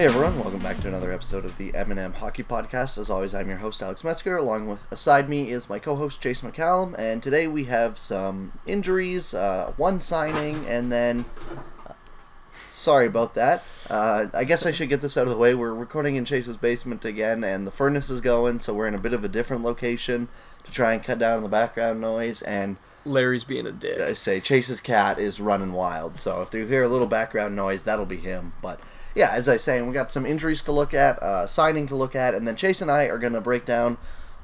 Hey everyone, welcome back to another episode of the M&M Hockey Podcast. As always, I'm your host Alex Metzger. Along with aside me is my co-host Chase McCallum, and today we have some injuries, uh, one signing, and then uh, sorry about that. Uh, I guess I should get this out of the way. We're recording in Chase's basement again, and the furnace is going, so we're in a bit of a different location to try and cut down on the background noise. And Larry's being a dick. I say Chase's cat is running wild, so if you hear a little background noise, that'll be him. But yeah, as I say, we got some injuries to look at, uh, signing to look at, and then Chase and I are going to break down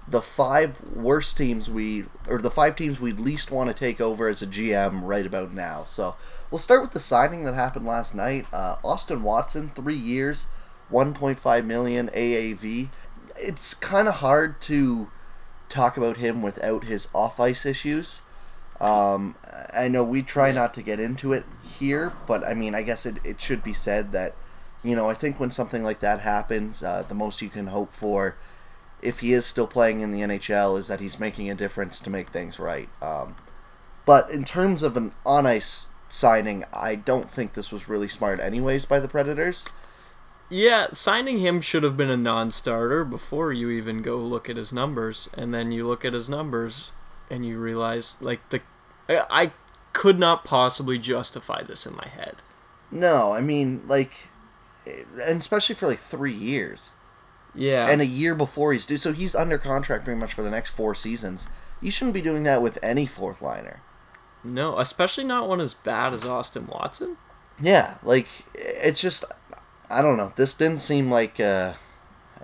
the five worst teams we, or the five teams we'd least want to take over as a GM right about now. So we'll start with the signing that happened last night. Uh, Austin Watson, three years, 1.5 million AAV. It's kind of hard to talk about him without his off ice issues. Um, I know we try not to get into it here, but I mean, I guess it, it should be said that, you know, I think when something like that happens, uh, the most you can hope for, if he is still playing in the NHL, is that he's making a difference to make things right. Um, but in terms of an on ice signing, I don't think this was really smart, anyways, by the Predators. Yeah, signing him should have been a non-starter before you even go look at his numbers, and then you look at his numbers, and you realize like the I, I could not possibly justify this in my head. No, I mean, like, and especially for like three years. Yeah, and a year before he's due. So he's under contract pretty much for the next four seasons. You shouldn't be doing that with any fourth liner. no, especially not one as bad as Austin Watson. Yeah, like it's just I don't know. This didn't seem like uh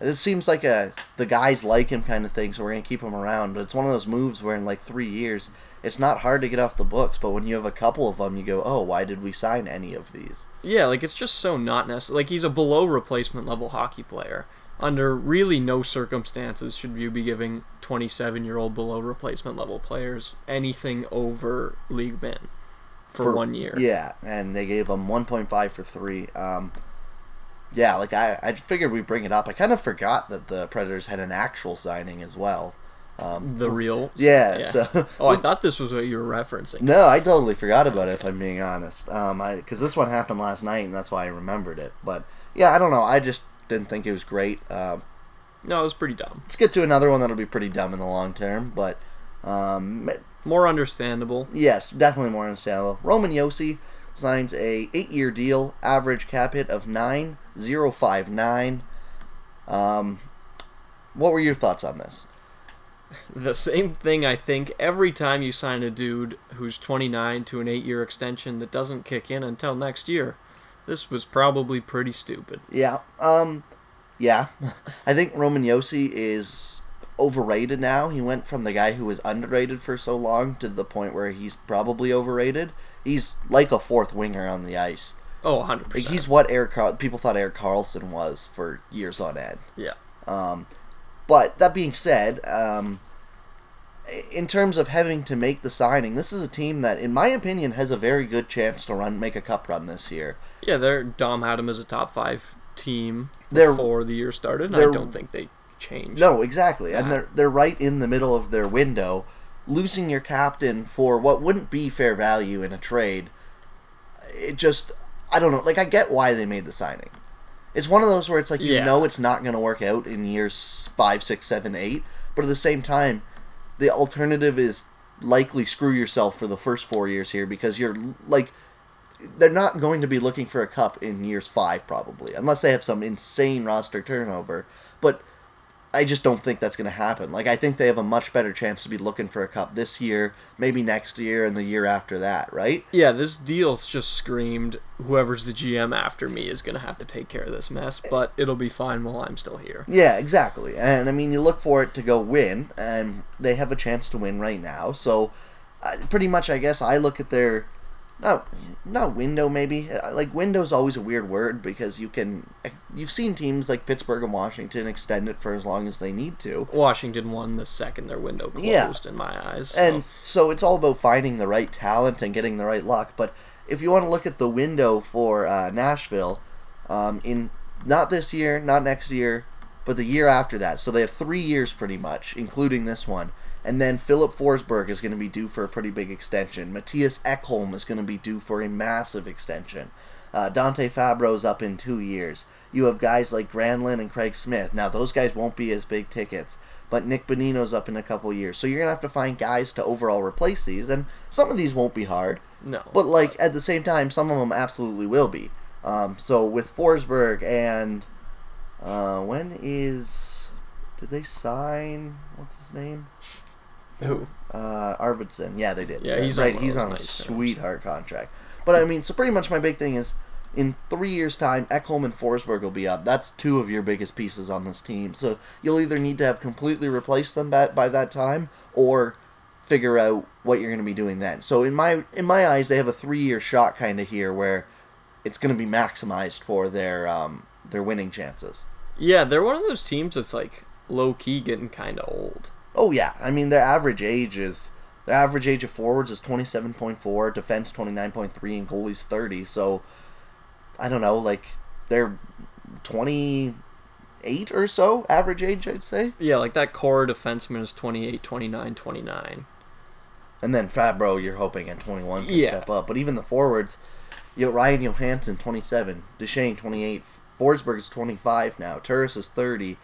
this seems like a the guys like him kind of thing, so we're gonna keep him around. But it's one of those moves where in like three years, it's not hard to get off the books. But when you have a couple of them, you go, oh, why did we sign any of these? Yeah, like it's just so not necessary. Like he's a below replacement level hockey player. Under really no circumstances should you be giving 27 year old below replacement level players anything over league min for, one year. Yeah, and they gave him 1.5 for three. Um, yeah, like I, I figured we'd bring it up. I kind of forgot that the Predators had an actual signing as well. Um, The real. yeah, so Oh, I thought this was what you were referencing. No, I totally forgot about it. If I'm being honest, um, I because this one happened last night, and that's why I remembered it. But yeah, I don't know. I just didn't think it was great. Um, No, it was pretty dumb. let's get to another one that'll be pretty dumb in the long term, but um, More understandable. yes, definitely more understandable. Roman Josi signs a eight-year deal, average cap hit of nine zero five nine. Um, what were your thoughts on this? The same thing I think every time you sign a dude who's 29 to an 8 year extension that doesn't kick in until next year. This was probably pretty stupid. Yeah. Um yeah. I think Roman Josi is overrated now. He went from the guy who was underrated for so long to the point where he's probably overrated. He's like a fourth winger on the ice. Oh, 100%. He's what Eric Carl- people thought Erik Karlsson was for years on end. yeah. Um, but that being said, um, in terms of having to make the signing, this is a team that, in my opinion, has a very good chance to run make a cup run this year. Yeah, they're Dom had him as a top 5 team They're- before the year started, and I don't think they changed. No, exactly, and they're they're right in the middle of their window. Losing your captain for what wouldn't be fair value in a trade, it just I don't know. Like I get why they made the signing. It's one of those where it's like you Yeah. know it's not going to work out in years five, six, seven, eight, but at the same time, the alternative is likely screw yourself for the first four years here because you're like they're not going to be looking for a cup in years five probably unless they have some insane roster turnover but i just don't think that's going to happen. Like i think they have a much better chance to be looking for a cup this year maybe next year and the year after that right? Yeah, this deal's just screamed whoever's the GM after me is going to have to take care of this mess, but it'll be fine while I'm still here. yeah exactly. And i mean you look for it to go win and they have a chance to win right now. So uh, pretty much i guess i look at their not not window maybe. Uh, like window's always a weird word because you can you've seen teams like pittsburgh and washington extend it for as long as they need to. Washington won the second their window closed Yeah. in my eyes. and so- so it's all about finding the right talent and getting the right luck. But if you want to look at the window for uh, nashville um, in not this year not next year but the year after that. So they have three years pretty much including this one and then Filip Forsberg is going to be due for a pretty big extension. Mattias Ekholm is going to be due for a massive extension. Uh, Dante Fabbro's up in two years. You have guys like Granlund and Craig Smith. Now those guys won't be as big tickets, but Nick Bonino's up in a couple years. So you're gonna have to find guys to overall replace these, and some of these won't be hard. No. But like at the same time, some of them absolutely will be. Um, so with Forsberg and uh, when is did they sign? What's his name? Who? Uh, Arvidsson. Yeah, they did. Yeah, he's right. one of he's on a nice terms. sweetheart contract. But I mean, so pretty much my big thing is in three years' time, Ekholm and Forsberg will be up. That's two of your biggest pieces on this team. So you'll either need to have completely replaced them by, by that time, or figure out what you're going to be doing then. So in my in my eyes, they have a three year shot kind of here where it's going to be maximized for their um, their winning chances. Yeah, they're one of those teams that's like low key getting kind of old. Oh yeah, I mean their average age is their average age of forwards is twenty seven point four, defense twenty nine point three, and goalies thirty. So I don't know, like they're twenty eight or so average age, I'd say. Yeah, like that core defenseman is 28, 29, 29. And then Fabbro, you're hoping at twenty one can Yeah. step up. But even the forwards, you know, Ryan Johansen twenty seven, Duchene twenty eight, Forsberg is twenty five now, Turris is thirty.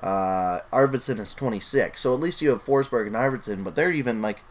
Uh, Arvidsson is 26, so at least you have Forsberg and Arvidsson, but they're even like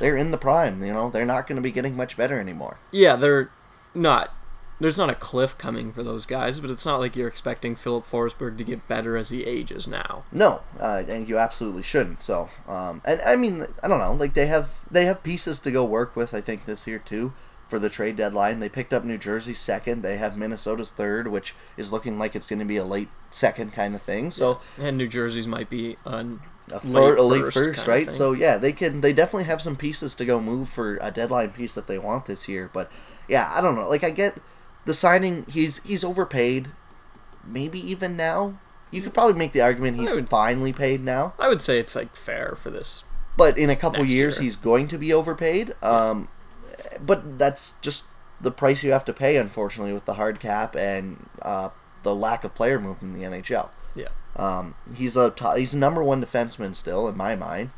they're in the prime. You know, they're not going to be getting much better anymore. Yeah, they're not. There's not a cliff coming for those guys, but it's not like you're expecting Filip Forsberg to get better as he ages now. No, uh, and you absolutely shouldn't. So, um, and I mean, I don't know. Like they have they have pieces to go work with. I think this year too for the trade deadline. They picked up New Jersey second. They have Minnesota's third, which is looking like it's going to be a late second kind of thing. So And New Jersey's might be an a, late fir- late first first, right? So yeah, they can. They definitely have some pieces to go move for a deadline piece if they want this year. But yeah, I don't know. Like I get the signing. He's he's overpaid. Maybe even now. You could probably make the argument he's would- finally paid now. I would say it's like fair for this. But in a couple Next years, year. he's going to be overpaid. Um, but that's just the price you have to pay, unfortunately, with the hard cap and uh, the lack of player movement in the NHL. Yeah. Um, he's a top, he's a number one defenseman still in my mind.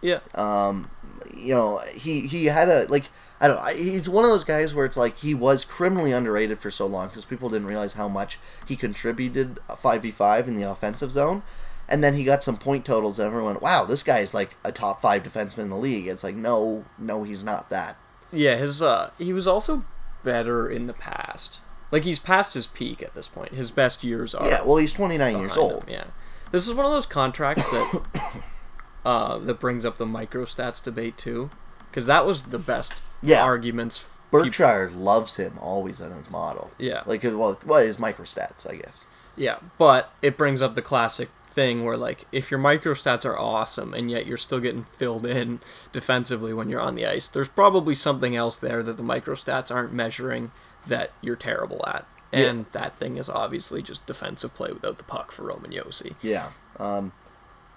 Yeah. Um, you know, he he had a like I don't. I, he's one of those guys where it's like he was criminally underrated for so long because people didn't realize how much he contributed five v five in the offensive zone, and then he got some point totals and everyone, wow, this guy is like a top five defenseman in the league. It's like no, no, he's not that. Yeah, his uh he was also better in the past. Like he's past his peak at this point. His best years are Yeah, well, he's twenty nine years old. him, Yeah. This is one of those contracts that uh that brings up the micro stats debate too. Because that was the best Yeah. arguments. Berkshire loves him always on his model. Yeah. like well, well, his microstats, I guess. Yeah, but it brings up the classic thing where like if your micro stats are awesome and yet you're still getting filled in defensively when you're on the ice, there's probably something else there that the micro stats aren't measuring that you're terrible at. Yeah. And that thing is obviously just defensive play without the puck for Roman Josi. Yeah. Um,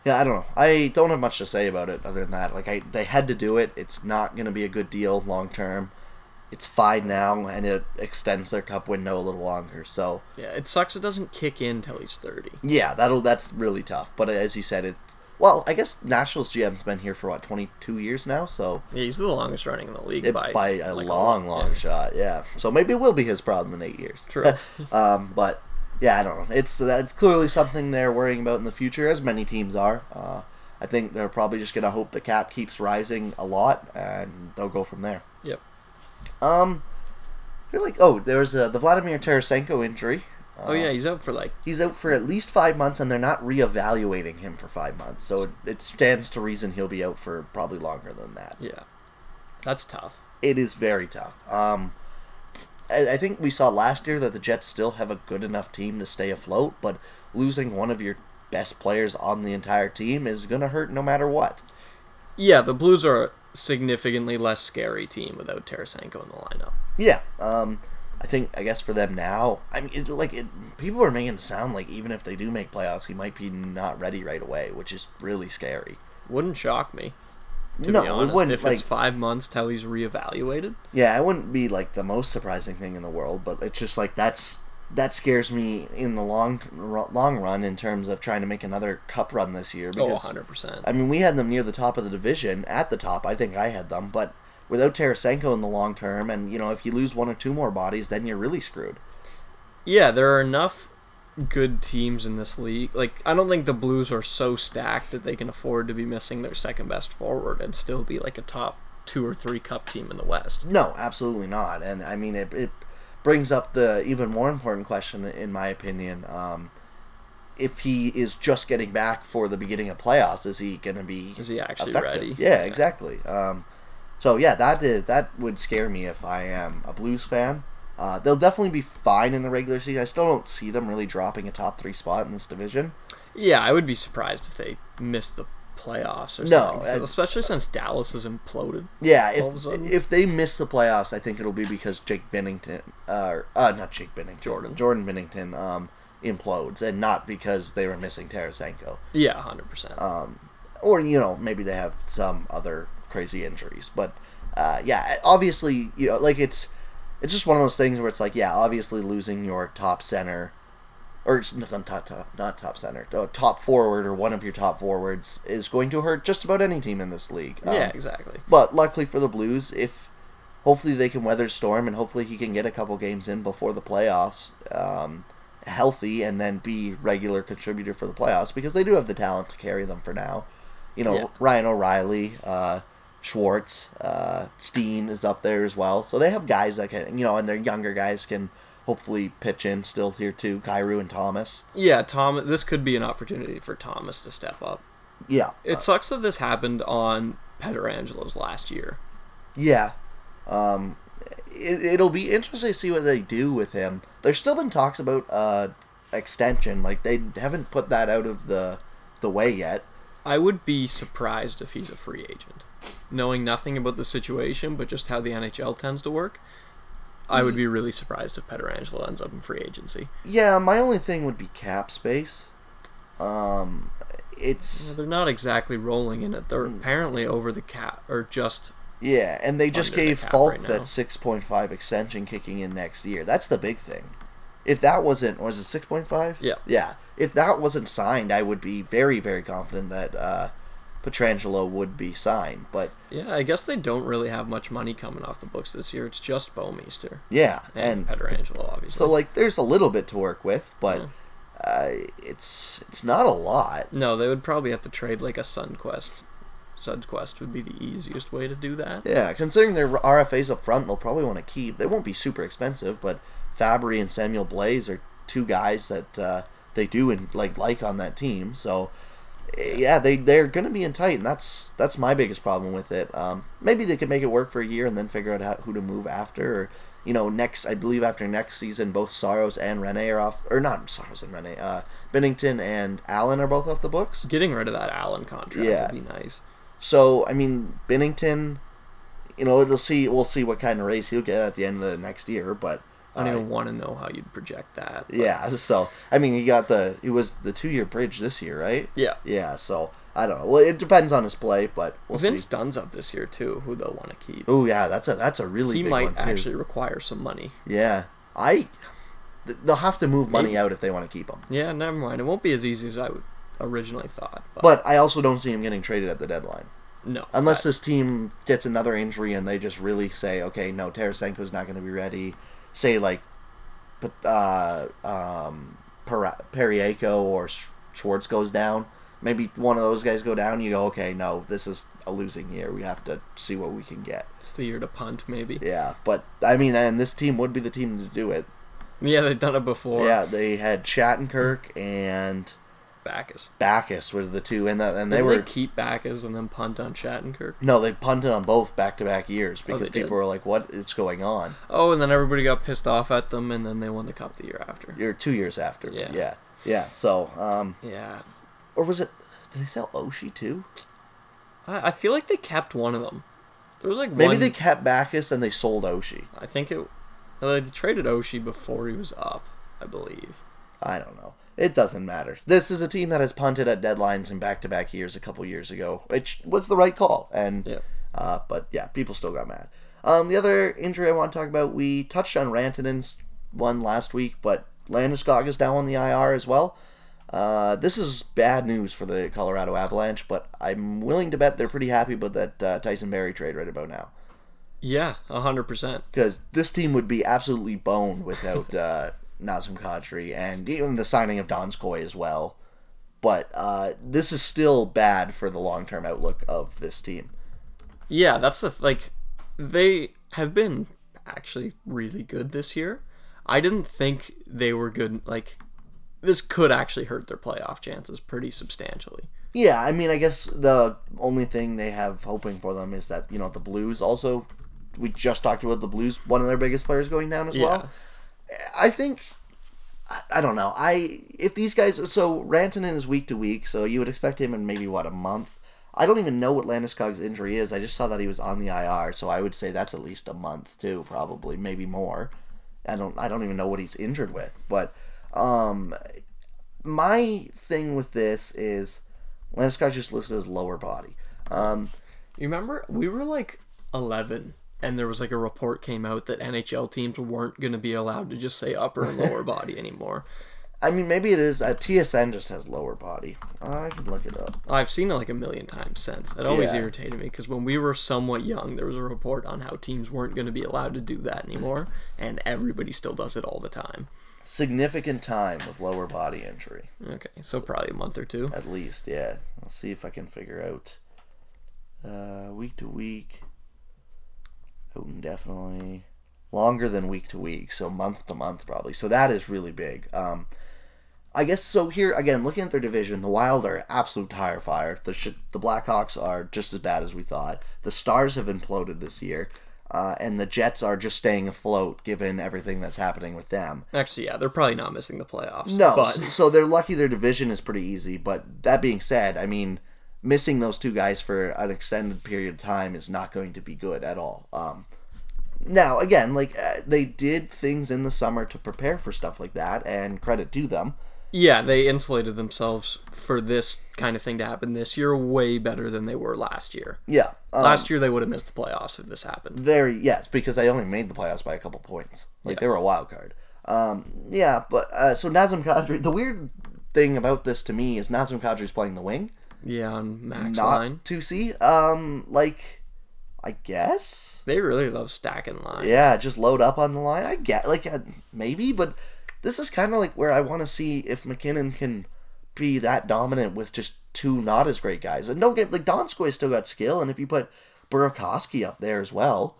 yeah, I don't know. I don't have much to say about it other than that. Like, I they had to do it. It's not going to be a good deal long term. It's fine now, and it extends their cup window a little longer. So Yeah, it sucks it doesn't kick in till he's 30. yeah, that'll that's really tough. But as you said, it. Well, I guess Nashville's GM's been here for what twenty two years now, so Yeah, he's the longest running in the league it, by, by, a like, long, lot, long yeah. shot. Yeah, so maybe it will be his problem in eight years. True. um, but yeah, I don't know. It's that's clearly something they're worrying about in the future, as many teams are. Uh, I think they're probably just gonna hope the cap keeps rising a lot, and they'll go from there. Um, I feel like oh, there's uh, the Vladimir Tarasenko injury. Oh yeah, he's out for like He's out for at least five months, and they're not reevaluating him for five months. So it, it stands to reason he'll be out for probably longer than that. yeah. That's tough. It is very tough. Um, I, I think we saw last year that the Jets still have a good enough team to stay afloat, but losing one of your best players on the entire team is gonna hurt no matter what. Yeah, the Blues are significantly less scary team without Tarasenko in the lineup. Yeah. Um, I think I guess for them now, I mean, it, like it, people are making it sound like even if they do make playoffs, he might be not ready right away, which is really scary. Wouldn't shock me. No, honest, it wouldn't. if like, it's five months till he's reevaluated. yeah, it wouldn't be like the most surprising thing in the world, but it's just like that's that scares me in the long long run in terms of trying to make another cup run this year. Oh, Because 100 percent. I mean, we had them near the top of the division, at the top. I think I had them, but without Tarasenko in the long term, and you know if you lose one or two more bodies, then you're really screwed. Yeah, there are enough good teams in this league. Like I don't think the Blues are so stacked that they can afford to be missing their second best forward and still be like a top two or three cup team in the West. No, absolutely not. And I mean, it, it brings up the even more important question, in my opinion. Um, if he is just getting back for the beginning of playoffs, is he going to be? Is he actually effective? ready? Yeah, exactly. Um, so yeah, that is that would scare me if I am a Blues fan. Uh, they'll definitely be fine in the regular season. I still don't see them really dropping a top three spot in this division. Yeah, I would be surprised if they missed the playoffs or No, something. uh, especially since Dallas has imploded. Yeah, All of a if if they miss the playoffs, I think it'll be because Jake Binnington, uh, uh not Jake Binnington, Jordan. Jordan Bennington, um, implodes, and not because they were missing Tarasenko, Yeah, hundred percent. um, or you know maybe they have some other crazy injuries. But uh, yeah, obviously, you know, like it's it's just one of those things where it's like, yeah, obviously losing your top center. Or not top, top, not top center, top forward, or one of your top forwards is going to hurt just about any team in this league. Um, yeah, exactly. but luckily for the Blues, if hopefully they can weather storm and hopefully he can get a couple games in before the playoffs, um, healthy, and then be regular contributor for the playoffs because they do have the talent to carry them for now. You know, Yeah. Ryan O'Reilly, uh, Schwartz, uh, Steen is up there as well, so they have guys that can, you know, and their younger guys can hopefully pitch in still here too. Kyrou and Thomas. Yeah, Tom. This could be an opportunity for Thomas to step up. Yeah, It sucks that this happened on Pietrangelo's last year. Yeah. Um, it, it'll be interesting to see what they do with him. There's still been talks about uh, extension. Like they haven't put that out of the the way yet. I would be surprised if he's a free agent, knowing nothing about the situation, but just how the NHL tends to work. I would be really surprised if Pietrangelo ends up in free agency. Yeah, my only thing would be cap space. Um, it's They're not exactly rolling in it. They're apparently over the cap, or just yeah, and they just the gave cap Faulk right that six point five extension kicking in next year. That's the big thing. If that wasn't was it six point five? Yeah. Yeah. If that wasn't signed, I would be very very confident that uh, Pietrangelo would be signed. But yeah. I guess they don't really have much money coming off the books this year. It's just Bouwmeester yeah, and, and Pietrangelo, obviously. So like, there's a little bit to work with, but uh, it's it's not a lot. no, they would probably have to trade like a Sundqvist. Sundqvist would be the easiest way to do that. Yeah, considering their RFAs up front, they'll probably want to keep. They won't be super expensive, but Fabry and Samuel Blais are two guys that uh, they do and like like on that team. So yeah, they they're gonna be in tight, and that's that's my biggest problem with it. Um, maybe they could make it work for a year and then figure out how, who to move after. Or you know, next I believe after next season, both Saros and Rinne are off, or not Saros and Rinne, uh, Binnington and Allen are both off the books. Getting rid of that Allen contract Yeah. would be nice. So I mean, Binnington, you know, we'll see. We'll see what kind of race he'll get at the end of the next year. But I don't uh, even want to know how you'd project that. but- yeah. So I mean, he got the it was the two year bridge this year, right? Yeah. Yeah. So I don't know. Well, it depends on his play, but we'll Vince see. Dunn's up this year too, who they'll want to keep. Oh yeah, that's a that's a really he big might actually require some money. Yeah, I. They'll have to move money Maybe. out if they want to keep him. Yeah, never mind. It won't be as easy as I would originally thought. But, But I also don't see him getting traded at the deadline. no, Unless this team gets another injury and they just really say, okay, no, Tarasenko's not going to be ready. Say like, but uh, um, Per- Periaco or Schwartz goes down. Maybe one of those guys go down. You go, okay, no, this is a losing year. We have to see what we can get. it's the year to punt, maybe. Yeah, Yeah, but I mean, and this team would be the team to do it. Yeah, they've done it before. Yeah, they had Shattenkirk and Backes. Backes were the two, and the, and They they were they keep Backes and then punt on Shattenkirk. no, they punted on both back to back years because Oh, they did? people were like, "What is going on?" Oh, and then everybody got pissed off at them, and then they won the cup the year after. You're two years after. Yeah. Yeah. Yeah. Yeah. So, um, Yeah, or was it? Did they sell Oshie too? I, I feel like they kept one of them. There was like Maybe one, they kept Backes and they sold Oshie. I think it. They traded Oshie before he was up, I believe. I don't know. It doesn't matter. This is a team that has punted at deadlines in back-to-back years a couple years ago, which was the right call. And Yeah. uh, but yeah, people still got mad. Um, the other injury I want to talk about, we touched on Rantanen's one last week, but Landeskog is down on the IR as well. Uh, this is bad news for the Colorado Avalanche, but I'm willing to bet they're pretty happy about that uh, Tyson Barrie trade right about now. Yeah, hundred percent. because this team would be absolutely boned without uh, Nazem Kadri and even the signing of Donskoy as well. But uh, this is still bad for the long term outlook of this team. Yeah, that's the like they have been actually really good this year. I didn't think they were good. Like this could actually hurt their playoff chances pretty substantially. Yeah, I mean, I guess the only thing they have hoping for them is that you know the Blues also. We just talked about the Blues, one of their biggest players going down as well. I think I, don't know. I if these guys so Rantanen is week to week, so you would expect him in maybe what a month. I don't even know what Landeskog's injury is. I just saw that he was on the IR, so I would say that's at least a month too, probably maybe more. I don't I don't even know what he's injured with, but um my thing with this is Landeskog's just listed as lower body. Um You remember we were like eleven, and there was like a report came out that NHL teams weren't going to be allowed to just say upper and lower body anymore. I mean maybe it is uh, TSN just has lower body. I can look it up. I've seen it like a million times since. It always Yeah. irritated me because when we were somewhat young, there was a report on how teams weren't going to be allowed to do that anymore, and everybody still does it all the time. Significant time with lower body injury. Okay, so probably a month or two. At least, yeah. I'll see if I can figure out uh, week to week. Definitely longer than week to week, so month to month probably. So that is really big. Um, I guess so. Here again, looking at their division, the Wild are absolute tire fire. The sh- the Blackhawks are just as bad as we thought. The Stars have imploded this year, uh, and the Jets are just staying afloat given everything that's happening with them. Actually, yeah, they're probably not missing the playoffs. No, but so they're lucky their division is pretty easy. But that being said, I mean, missing those two guys for an extended period of time is not going to be good at all. Um, now, again, like uh, they did things in the summer to prepare for stuff like that, and credit to them. yeah, they insulated themselves for this kind of thing to happen this year way better than they were last year. Yeah, um, Last year they would have missed the playoffs if this happened. very yes, because they only made the playoffs by a couple points. Like they were a wild card. Um, yeah, but uh, so Nazem Kadri. The weird thing about this to me is Nazem Kadri's playing the wing. Yeah, on max not line. to see. Um, like, I guess. They really love stacking line. Yeah, just load up on the line. I get like uh, maybe, but this is kind of like where I want to see if MacKinnon can be that dominant with just two not as great guys. And don't get like Donskoy still got skill, and if you put Burakovsky up there as well,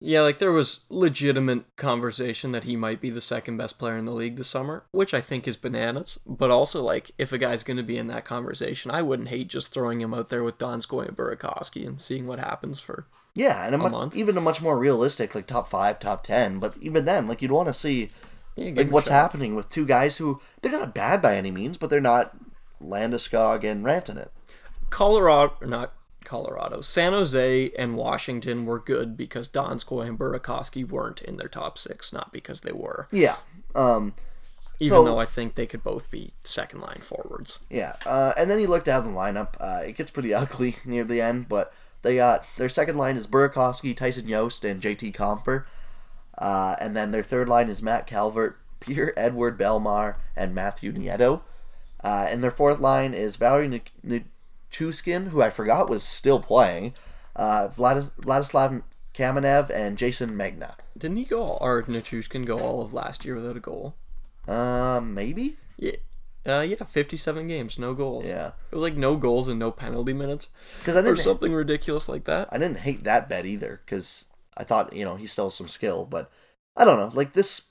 Yeah, like there was legitimate conversation that he might be the second best player in the league this summer, which I think is bananas. But also, like, if a guy's going to be in that conversation, I wouldn't hate just throwing him out there with Donskoy and Burakovsky and seeing what happens for. yeah, and a much, month. even a much more realistic like top five, top ten. But even then, like you'd want to see Yeah, like what's shot. happening with two guys who they're not bad by any means, but they're not Landeskog and Rantanen. Colorado, or not Colorado, San Jose and Washington were good because Donskoy and Burakovsky weren't in their top six, not because they were. Yeah. Um. Even so, though I think they could both be second line forwards. Yeah, uh, and then you look down the lineup. Uh, it gets pretty ugly near the end, but they got their second line is Burakovsky, Tyson Jost, and JT Compher. Uh, and then their third line is Matt Calvert, Peter Edward Bellemare, and Matthew Nieto. Uh, and their fourth line is Valery Nichushkin, who I forgot was still playing, uh, Vladis- Vladislav Kamenev, and Jayson Megna. Didn't he go, all, or Nichushkin go all of last year without a goal? Um, maybe? Yeah. Uh, yeah, 57 games, no goals. Yeah. It was like no goals and no penalty minutes. Because I Or didn't something ridiculous like that. I didn't hate that bet either because I thought you know he still has some skill, but I don't know. Like this,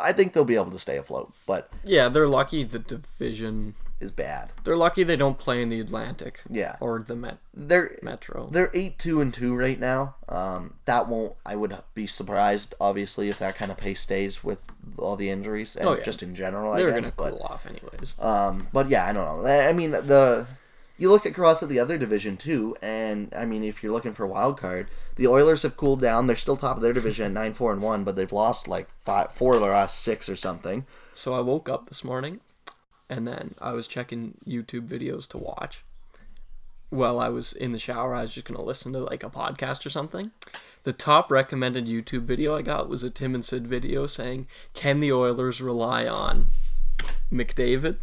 I think they'll be able to stay afloat, but Yeah, they're lucky the division. Is bad. They're lucky they don't play in the Atlantic. Yeah. Or the Met- They're Metro. they're eight two and two right now. Um, that won't. I would be surprised, obviously, if that kind of pace stays with all the injuries and Oh, yeah. just in general. I They're guess, going to but cool off anyways. Um, but yeah, I don't know. I mean, the you look across at the other division too, and I mean, if you're looking for a wild card, the Oilers have cooled down. They're still top of their division, nine four and one, but they've lost like five, four of their last six or something. So I woke up this morning and then I was checking YouTube videos to watch. While I was in the shower, I was just going to listen to like a podcast or something. The top recommended YouTube video I got was a Tim and Sid video saying, Can the Oilers rely on McDavid,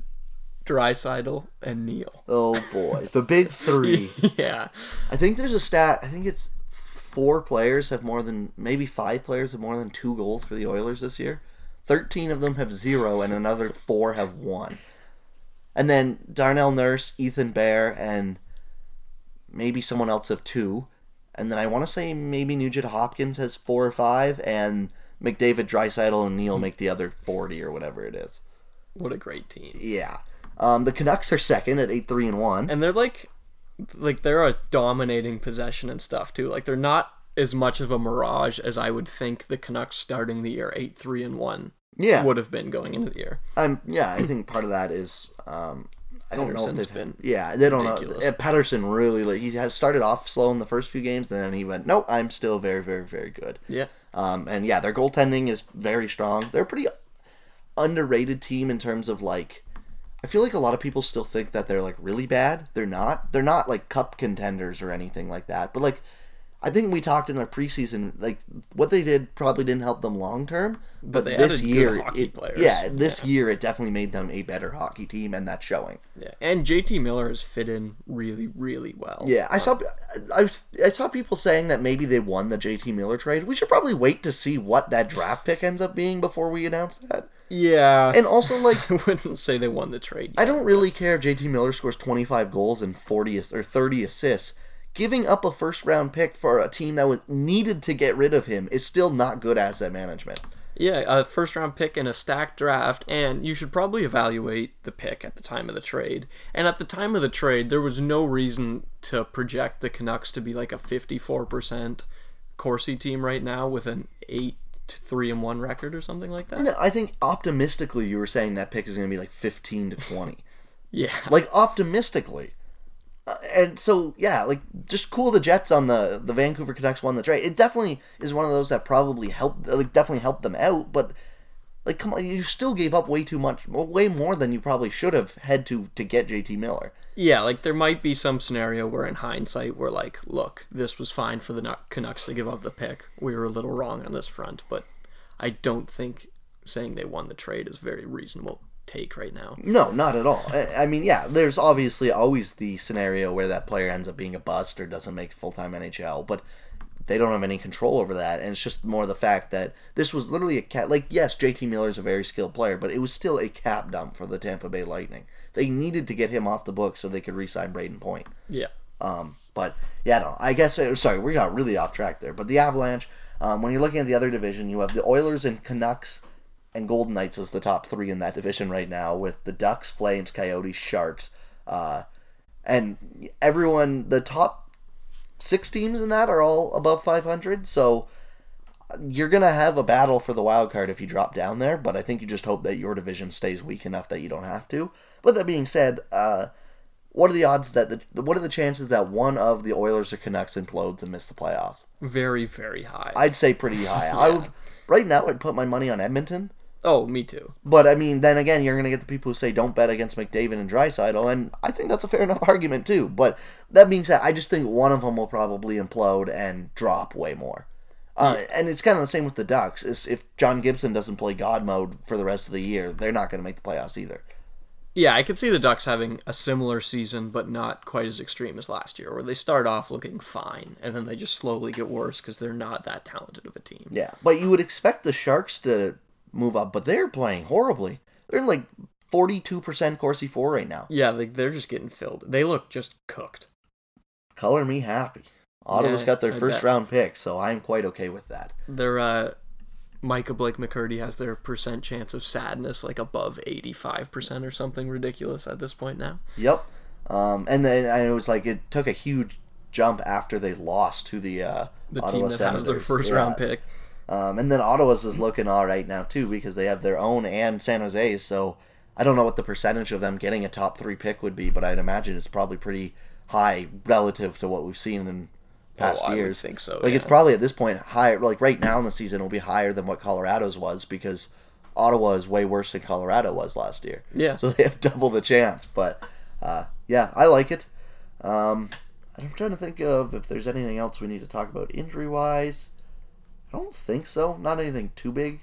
Draisaitl, and Neal? Oh boy, the big three. yeah. I think there's a stat. I think it's four players have more than maybe five players have more than two goals for the Oilers this year. Thirteen of them have zero, and another four have one. And then Darnell Nurse, Ethan Bear, and maybe someone else of two. And then I want to say maybe Nugent Hopkins has four or five, and McDavid, Draisaitl, and Neal make the other forty or whatever it is. What a great team. Yeah. Um, the Canucks are second at eight three and one. And they're like like they're a dominating possession and stuff too. Like they're not as much of a mirage as I would think the Canucks starting the year 8-3 and 1 Yeah. would have been going into the year. Um, yeah, I think part of that is um, I don't know if they've been yeah they don't ridiculous. know. Pettersson really like he had started off slow in the first few games, and then he went, nope, I'm still very very very good. Yeah. Um, and yeah, their goaltending is very strong. They're a pretty underrated team in terms of like. I feel like a lot of people still think that they're like really bad. They're not. They're not like cup contenders or anything like that. But like, I think we talked in their preseason, like what they did probably didn't help them long term. But, they this year, hockey it- players. yeah, this year it definitely made them a better hockey team, and that's showing. Yeah. And JT Miller has fit in really really well. Yeah, I uh, saw I, I saw people saying that maybe they won the JT Miller trade. We should probably wait to see what that draft pick ends up being before we announce that. Yeah. And also, like, I wouldn't say they won the trade. I don't really care if JT Miller scores 25 goals and 40 or 30 assists. Giving up a first round pick for a team that was needed to get rid of him is still not good asset management. Yeah, a first round pick in a stacked draft, and you should probably evaluate the pick at the time of the trade. And at the time of the trade, there was no reason to project the Canucks to be like a 54% Corsi team right now with an 8 3 and 1 record or something like that. No, I think optimistically you were saying that pick is going to be like 15 to 20. Yeah. like optimistically. And so yeah, like just cool the Jets on the the Vancouver Canucks won the trade. It definitely is one of those that probably helped like definitely helped them out, but like come on, you still gave up way too much, way more than you probably should have had to to get JT Miller. Yeah, like there might be some scenario where in hindsight we're like, look, this was fine for the Canucks to give up the pick. We were a little wrong on this front, but I don't think saying they won the trade is very reasonable take right now. No, not at all. I, mean, yeah, there's obviously always the scenario where that player ends up being a bust or doesn't make full time NHL, but they don't have any control over that, and it's just more the fact that this was literally a cap. Like, yes, JT Miller is a very skilled player, but it was still a cap dump for the Tampa Bay Lightning. They needed to get him off the book so they could re-sign Brayden Point. Yeah. Um, but yeah, no, I guess uh, sorry, we got really off track there. But the Avalanche, um, when you're looking at the other division, you have the Oilers and Canucks and Golden Knights is the top three in that division right now, with the Ducks, Flames, Coyotes, Sharks, uh, and everyone. The top six teams in that are all above 500. So you're gonna have a battle for the wild card if you drop down there. But I think you just hope that your division stays weak enough that you don't have to. But that being said, uh, what are the odds that the what are the chances that one of the Oilers or Canucks implodes and miss the playoffs? Very, very high. I'd say pretty high. I would right now. I'd put my money on Edmonton. Oh, me too. But I mean, then again, you're gonna get the people who say don't bet against McDavid and Draisaitl, and I think that's a fair enough argument too. But that being said, I just think one of them will probably implode and drop way more. Uh, And it's kind of the same with the Ducks. Is if John Gibson doesn't play God mode for the rest of the year, they're not going to make the playoffs either. Yeah, I could see the Ducks having a similar season, but not quite as extreme as last year, where they start off looking fine and then they just slowly get worse because they're not that talented of a team. Yeah, but you would expect the Sharks to move up, but they're playing horribly. They're in like forty-two percent Corsi four right now. Yeah, they, they're just getting filled. They look just cooked. Color me happy. Ottawa's Yeah, got their I first bet. round pick, so I'm quite okay with that. Their uh, Micah Blake McCurdy has their percent chance of sadness like above eighty five percent or something ridiculous at this point now. Yep. Um, and then and it was like it took a huge jump after they lost to the uh, The Ottawa team that has their first Yeah. round pick. Um, and then Ottawa's is looking all right now too because they have their own and San Jose's. So I don't know what the percentage of them getting a top three pick would be, but I'd imagine it's probably pretty high relative to what we've seen in past Oh, I years. think so, Like it's probably at this point higher. Like right now in the season, it'll be higher than what Colorado's was because Ottawa is way worse than Colorado was last year. Yeah. So they have double the chance. But uh, yeah, I like it. Um, I'm trying to think of if there's anything else we need to talk about injury wise. I don't think so. Not anything too big.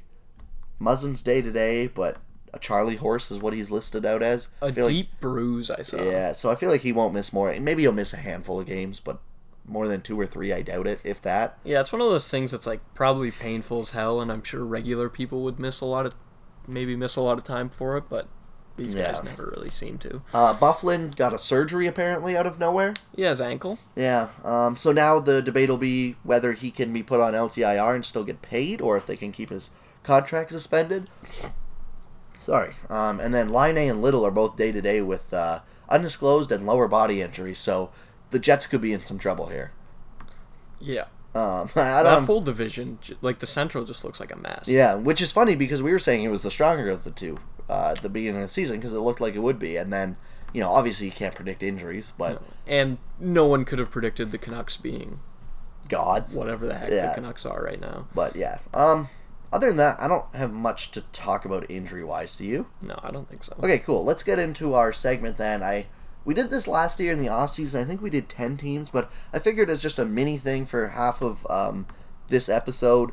Muzzin's day to day, but a Charlie horse is what he's listed out as. A feel like- deep bruise I saw. yeah, so I feel like he won't miss more. Maybe he'll miss a handful of games, but more than two or three, I doubt it, if that. Yeah, it's one of those things that's like probably painful as hell, and I'm sure regular people would miss a lot of, maybe miss a lot of time for it, but these guys never really seem to. Uh, Byfuglien got a surgery apparently out of nowhere. Yeah, his ankle. Yeah. Um, so now the debate will be whether he can be put on LTIR and still get paid, or if they can keep his contract suspended. Sorry. Um, and then Laine and Little are both day to day with uh, undisclosed and lower body injuries, so the Jets could be in some trouble here. Yeah, Um, I that whole division, like the Central, just looks like a mess. Yeah, which is funny because we were saying it was the stronger of the two uh, at the beginning of the season because it looked like it would be, and then you know obviously you can't predict injuries, but And no one could have predicted the Canucks being gods. whatever the heck Yeah. the Canucks are right now. But yeah. Um, other than that, I don't have much to talk about injury wise. Do you? No, I don't think so. Okay, cool. Let's get into our segment then. I we did this last year in the off season. I think we did ten teams, but I figured it's just a mini thing for half of um, this episode,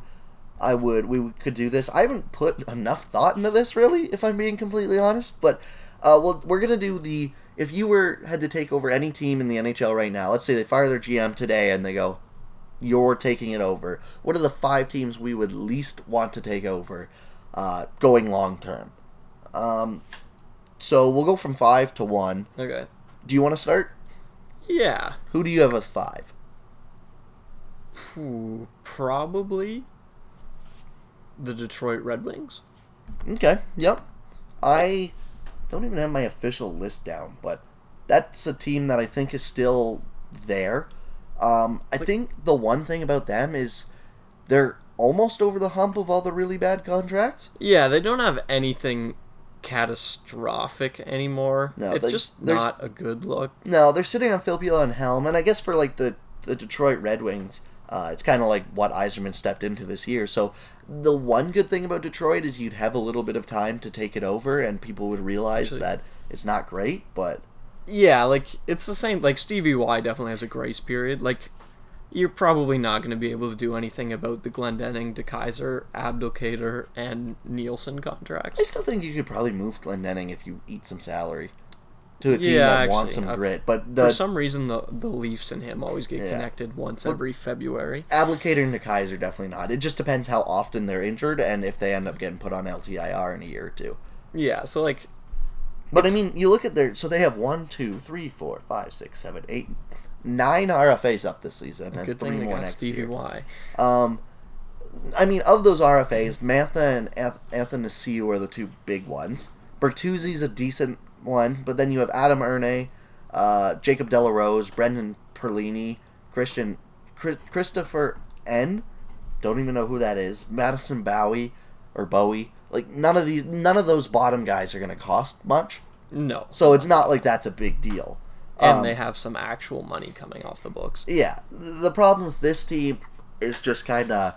I would we could do this. I haven't put enough thought into this really, if I'm being completely honest. But uh, well, we're gonna do the if you were had to take over any team in the NHL right now. Let's say they fire their GM today and they go, you're taking it over. What are the five teams we would least want to take over uh, going long term? Um, so we'll go from five to one. Okay. Do you want to start? Yeah. Who do you have as five? Ooh, probably the Detroit Red Wings. Okay, yep. I don't even have my official list down, but that's a team that I think is still there. Um, I think the one thing about them is they're almost over the hump of all the really bad contracts. Yeah, they don't have anything catastrophic anymore. No, it's they- just not a good look. No, they're sitting on Filppula and Helm, and I guess for like the the Detroit Red Wings, uh, it's kind of like what Yzerman stepped into this year. So the one good thing about Detroit is you'd have a little bit of time to take it over, and people would realize Actually- that it's not great, but Yeah, like it's the same. Like Stevie Y definitely has a grace period. Like you're probably not going to be able to do anything about the Glendening, DeKeyser, Abdelkader, and Nielsen contracts. I still think you could probably move Glendening if you eat some salary to a team Yeah, that wants actually, some uh, grit. But For some reason, the the Leafs and him always get Yeah. connected once every February. Abdelkader and the Kaiser definitely not. It just depends how often they're injured and if they end up getting put on LTIR in a year or two. Yeah, so like But I mean, you look at their so they have one, two, three, four, five, six, seven, eight, nine RFAs up this season, and good three thing more next Stevie year. Y. Um, I mean, of those RFAs, Mantha and Anth- Athanasiou are the two big ones. Bertuzzi's a decent one, but then you have Adam Erne, uh, Jacob de la Rose, Brendan Perlini, Christian Chri- Christopher N. Don't even know who that is. Madison Bowey or Bowey. Like none of these, none of those bottom guys are going to cost much. No, So it's not like that's a big deal. and Um, they have some actual money coming off the books. Yeah, the problem with this team is just kind of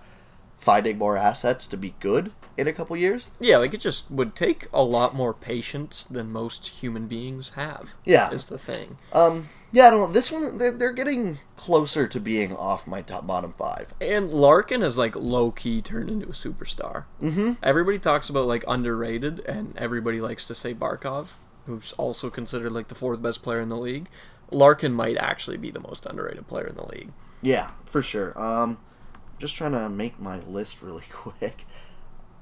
finding more assets to be good in a couple years. Yeah, like it just would take a lot more patience than most human beings have. Yeah. is the thing. Um, yeah, I don't know. This one, they're, they're getting closer to being off my top bottom five. And Larkin has like low key turned into a superstar. Mm-hmm. Everybody talks about like underrated, and everybody likes to say Barkov, who's also considered like the fourth best player in the league. Larkin might actually be the most underrated player in the league. Yeah, for sure. Um, just trying to make my list really quick.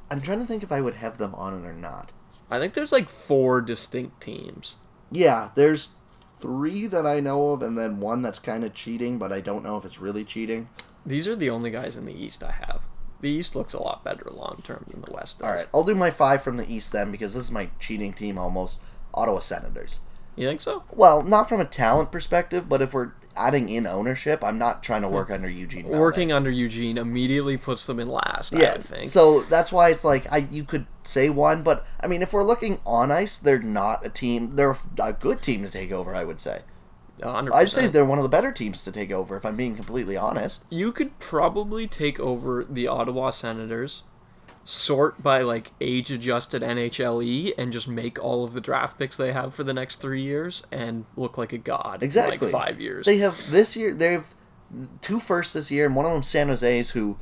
I'm trying to think if I would have them on it or not. I think there's like four distinct teams. Yeah, there's three that I know of, and then one that's kind of cheating, but I don't know if it's really cheating. These are the only guys in the East I have. The East looks a lot better long term than the West does. All right, I'll do my five from the East then, because this is my cheating team almost. Ottawa Senators. You think so? Well, not from a talent perspective, but if we're adding in ownership, I'm not trying to work under Eugene. Working under Eugene immediately puts them in last. I yeah. would think. So that's why it's like I you could say one, but I mean, if we're looking on ice, they're not a team. They're a good team to take over. I would say. 100%. I'd say they're one of the better teams to take over. If I'm being completely honest. you could probably take over the Ottawa Senators, sort by like age adjusted NHLE, and just make all of the draft picks they have for the next three years and look like a god Exactly. like five years. They have this year. They have two firsts this year, and one of them San Jose's, who,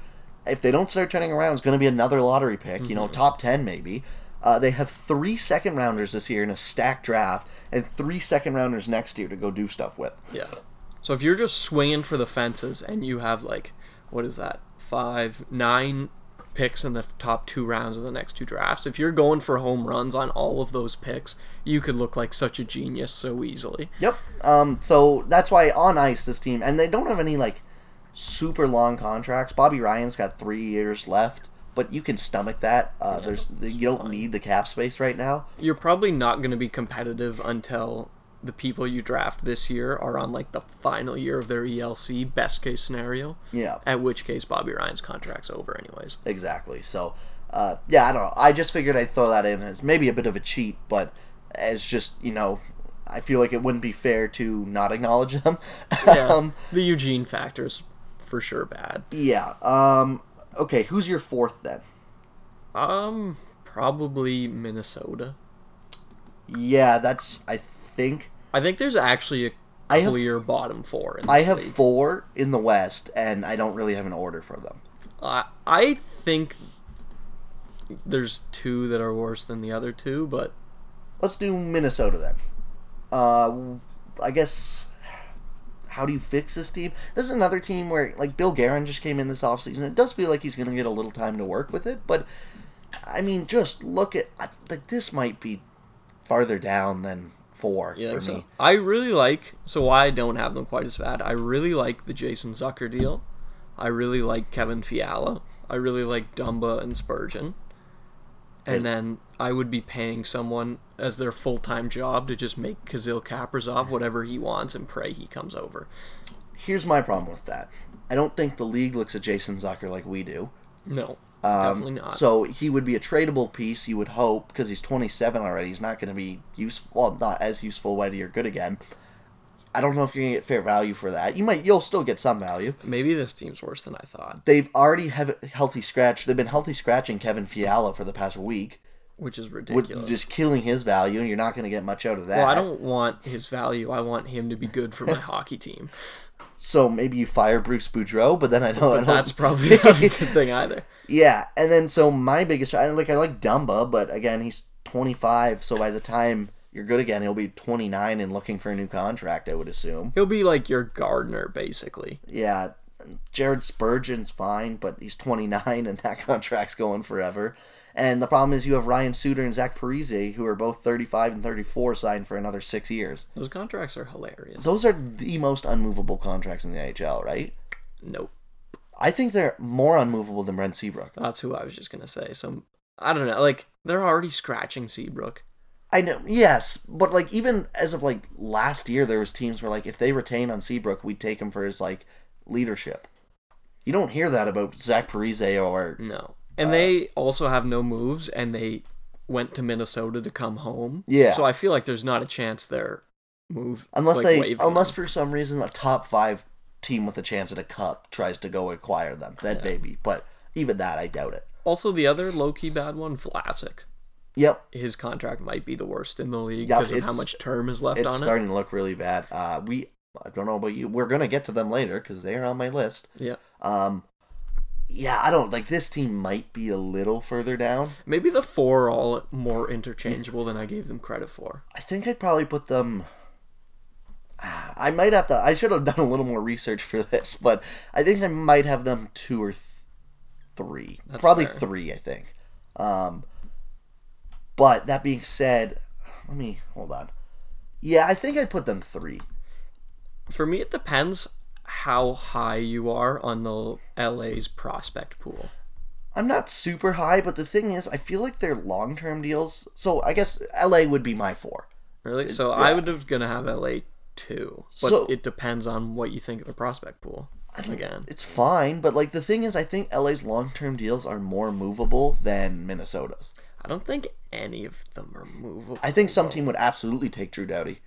if they don't start turning around, is going to be another lottery pick. You know, Mm-hmm. top ten maybe. Uh, they have three second rounders this year in a stacked draft, and three second rounders next year to go do stuff with. yeah. So if you're just swinging for the fences and you have like, what is that, five, nine picks in the top two rounds of the next two drafts, if you're going for home runs on all of those picks, you could look like such a genius so easily. Yep. Um, so that's why on ice this team, and they don't have any like super long contracts. Bobby Ryan's got three years left, but you can stomach that. Uh, there's you don't need the cap space right now. You're probably not going to be competitive until the people you draft this year are on like the final year of their ELC, best case scenario. Yeah. At which case Bobby Ryan's contract's over anyways. Exactly. So, uh, yeah, I don't know. I just figured I'd throw that in as maybe a bit of a cheat, but as just you know, I feel like it wouldn't be fair to not acknowledge them. Yeah. um, the Eugene factor's for sure bad. yeah. Um, okay. Who's your fourth then? Um probably Minnesota. Yeah, that's I think I think there's actually a I have- clear bottom four I have league. four in the West, and I don't really have an order for them. Uh, I think there's two that are worse than the other two, but Let's do Minnesota then. Uh, I guess. How do you fix this team? This is another team where, like, Bill Guerin just came in this offseason. It does feel like he's going to get a little time to work with it, but I mean, just look at like this might be farther down than four you for think me. so? I really like so why I don't have them quite as bad. I really like the Jason Zucker deal. I really like Kevin Fiala. I really like Dumba and Spurgeon. And And- then I would be paying someone as their full time job to just make Kirill Kaprizov whatever he wants and pray he comes over. Here's my problem with that. I don't think the league looks at Jason Zucker like we do. No, Um, definitely not. So he would be a tradable piece, you would hope, because he's 27 already. He's not going to be useful, well, not as useful when you're good again. I don't know if you're going to get fair value for that. You might, you'll still get some value. Maybe this team's worse than I thought, They've already have healthy scratch. They've been healthy scratching Kevin Fiala for the past week, which is ridiculous. just killing his value, and you're not going to get much out of that. well, I don't want his value. I want him to be good for my hockey team. So maybe you fire Bruce Boudreau, but then I don't That's probably not a good thing either. Yeah, and then so my biggest, I like I like Dumba, but again he's 25, so by the time you're good again, he'll be 29 and looking for a new contract. I would assume. He'll be like your gardener basically. Yeah, Jared Spurgeon's fine, but he's 29 and that contract's going forever. And the problem is you have Ryan Suter and Zach Parise, who are both 35 and 34, signed for another six years. Those contracts are hilarious. Those are the most unmovable contracts in the NHL, right? Nope. I think they're more unmovable than Brent Seabrook. That's who I was just gonna say. So I don't know. Like they're already scratching Seabrook. I know, yes, but like even as of like last year, there was teams where like if they retain on Seabrook, we'd take him for his like leadership. You don't hear that about Zach Parise or No. And uh, they also have no moves, and they went to Minnesota to come home. Yeah. So I feel like there's not a chance they're move unless like, they unless them. for some reason a top five team with a chance at a cup tries to go acquire them. That maybe, but even that I doubt it. Also, the other low key bad one, Vlasic. Yep, His contract might be the worst in the league Yep, because of how much term is left on it. it's starting to look really bad. Uh, we I don't know about you. We're gonna get to them later because they are on my list. Yeah. Um, yeah, I don't like this team. Might be a little further down. Maybe the four are all more interchangeable than I gave them credit for. I think I'd probably put them. I might have to. I should have done a little more research for this, but I think I might have them two or th- three. That's Probably fair. three, I think. Um, but that being said, let me hold on. Yeah, I think I'd put them three. For me, it depends how high you are on the LA's prospect pool. I'm not super high, but the thing is, I feel like they're long term deals. So I guess LA would be my four. Really? So I would have gonna have LA two, but So- it depends on what you think of the prospect pool. Again, It's fine, but like the thing is, I think LA's long term deals are more movable than Minnesota's. I don't think any of them are movable. I think some team would absolutely take Drew Doughty.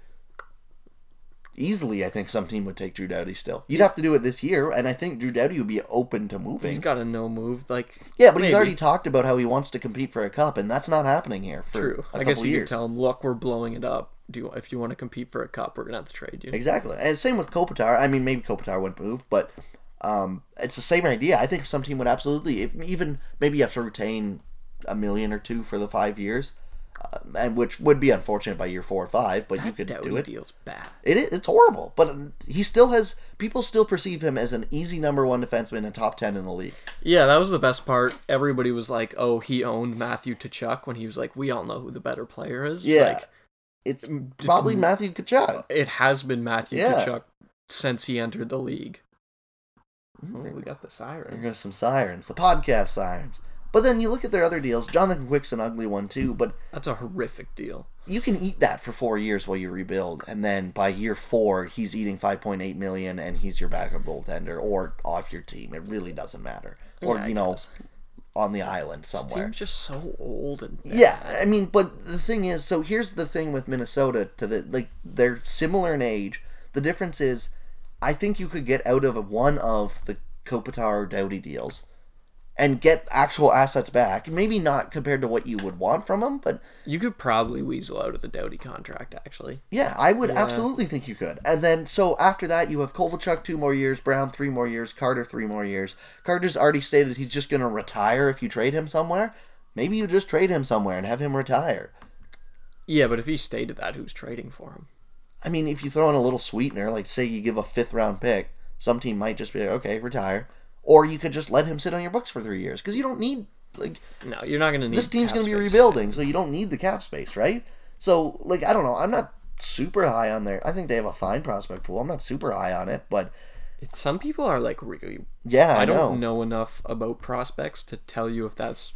Easily, I think some team would take Drew Doughty still. You'd have to do it this year, and I think Drew Doughty would be open to moving. He's got a no move. Like Yeah, but he's already talked about how he wants to compete for a cup, and that's not happening here for true. I guess you years. could tell him, look, we're blowing it up. Do you, if you want to compete for a cup, we're gonna have to trade you. Exactly, and same with Kopitar. I mean, maybe Kopitar wouldn't move, but um, it's the same idea. I think some team would absolutely, if, even maybe you have to retain a million or two for the five years. Uh, and which would be unfortunate by year four or five, but you could do it. deal's bad. It is, it's horrible, but he still has people still perceive him as an easy number one defenseman and top ten in the league. Yeah, that was the best part. Everybody was like, "Oh, he owned Matthew Tkachuk when he was like, we all know who the better player is." Yeah. Like, Mm, it's probably Matthew Tkachuk. it has been Matthew Yeah. Tkachuk since he entered the league. Oh, we got the There sirens. goes some sirens, the podcast sirens. But then you look at their other deals. Jonathan Quick's an ugly one too, but That's a horrific deal. you can eat that for four years while you rebuild, and then by year four, he's eating five point eight million, and he's your backup goaltender or off your team. It really doesn't matter, or Yeah, I you know, guess. On the island This somewhere. team's just so old and bad. Yeah, I mean, but the thing is, so here's the thing with Minnesota to the like they're similar in age. The difference is, I think you could get out of one of the Kopitar Doughty deals, and get actual assets back. Maybe not compared to what you would want from them, but You could probably weasel out of the Doughty contract, actually. yeah, I would absolutely think you could. And then so after that, you have Kovalchuk two more years, Brown three more years, Carter three more years. Carter's already stated he's just going to retire if you trade him somewhere. Maybe you just trade him somewhere and have him retire. Yeah, but if he stated that, who's trading for him? I mean, if you throw in a little sweetener, like say you give a fifth round pick, some team might just be like, okay, retire. Or you could just let him sit on your books for three years because you don't need like No, you're not going to need this team's going to be space. rebuilding, so you don't need the cap space, right? So like I don't know, I'm not super high on there. I think they have a fine prospect pool. I'm not super high on it, but Some people are like really. yeah, I, I, know. don't know enough about prospects to tell you if that's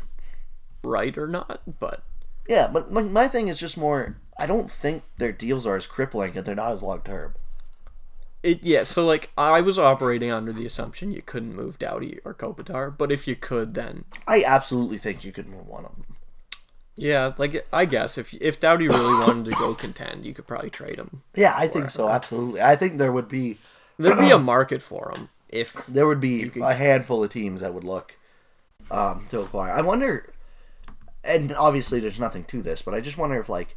right or not, but Yeah, but my, my thing is just more. I don't think their deals are as crippling and they're not as long term. It yeah. So like I was operating under the assumption you couldn't move Doughty or Kopitar, but if you could, then I absolutely think you could move one of them. yeah, like I guess if if Doughty really wanted to go contend, you could probably trade him. Yeah, I think so. Absolutely, I think there would be There'd be a market for him if there would be could- a handful of teams that would look um, to acquire. I wonder, and obviously there's nothing to this, but I just wonder if like,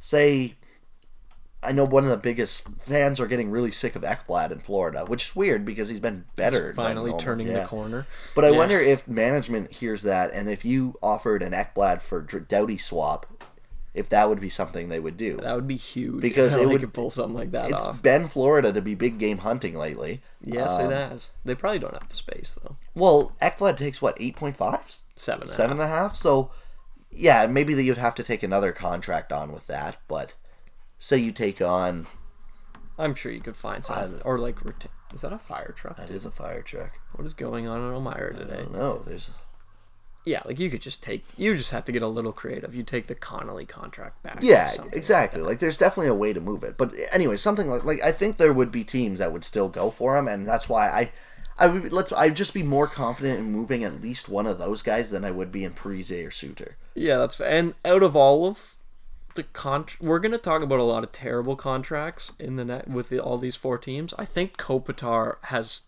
say, I know one of the biggest fans are getting really sick of Ekblad in Florida, which is weird because he's been better. than finally normal. turning Yeah. the corner. But I Yeah. wonder if management hears that, and if you offered an Ekblad for Dr- Doughty swap, if that would be something they would do. That would be huge Because it they would- could pull something like that It's off. been Florida to be big game hunting lately. Yes, Um, it has. They probably don't have the space though. Well, Ekblad takes what eight point five, Seven. and seven and a half. So, yeah, maybe that you'd have to take another contract on with that. But say you take on I'm sure you could find something. Or like, is that a fire truck? that is a fire truck. What is going on in Elmira today? No, there's Yeah, like you could just take. You just have to get a little creative. You take the Connolly contract back. yeah, something like exactly. Like, there's definitely a way to move it. But anyway, something like like I think there would be teams that would still go for him, and that's why I. I would let's. I'd just be more confident in moving at least one of those guys than I would be in Parise or Suter. Yeah, that's and out of all of the con, we're gonna talk about a lot of terrible contracts in the net with the, all these four teams. I think Kopitar has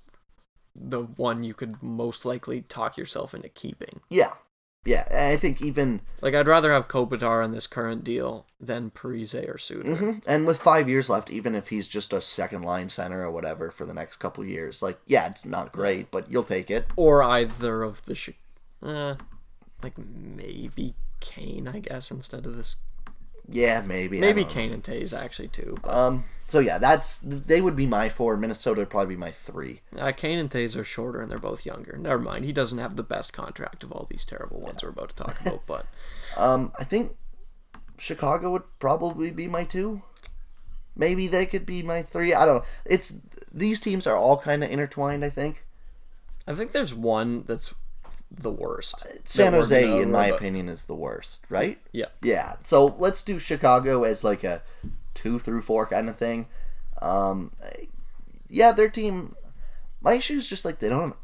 the one you could most likely talk yourself into keeping. Yeah, yeah. I think even Like I'd rather have Kopitar in this current deal than Parise or Suter. Mhm. And with five years left, even if he's just a second line center or whatever for the next couple years, like yeah, it's not great, but you'll take it. or either of the, Chi- uh, like maybe Kane, I guess, instead of this. Yeah, maybe. Maybe don't know. Kane and Toews actually too. But, Um. So yeah, that's they would be my four. Minnesota would probably be my three. uh, Kane and Toews are shorter and they're both younger. Never mind, he doesn't have the best contract of all these terrible ones we're about to talk about. But Um. I think Chicago would probably be my two. Maybe they could be my three. I don't know. It's these teams are all kind of intertwined. I think I think there's one that's the worst. San Jose, in my opinion, is the worst. Right? Yeah, Yeah. So let's do Chicago as like a two through four kind of thing. Um, yeah, their team. My issue is just like they don't.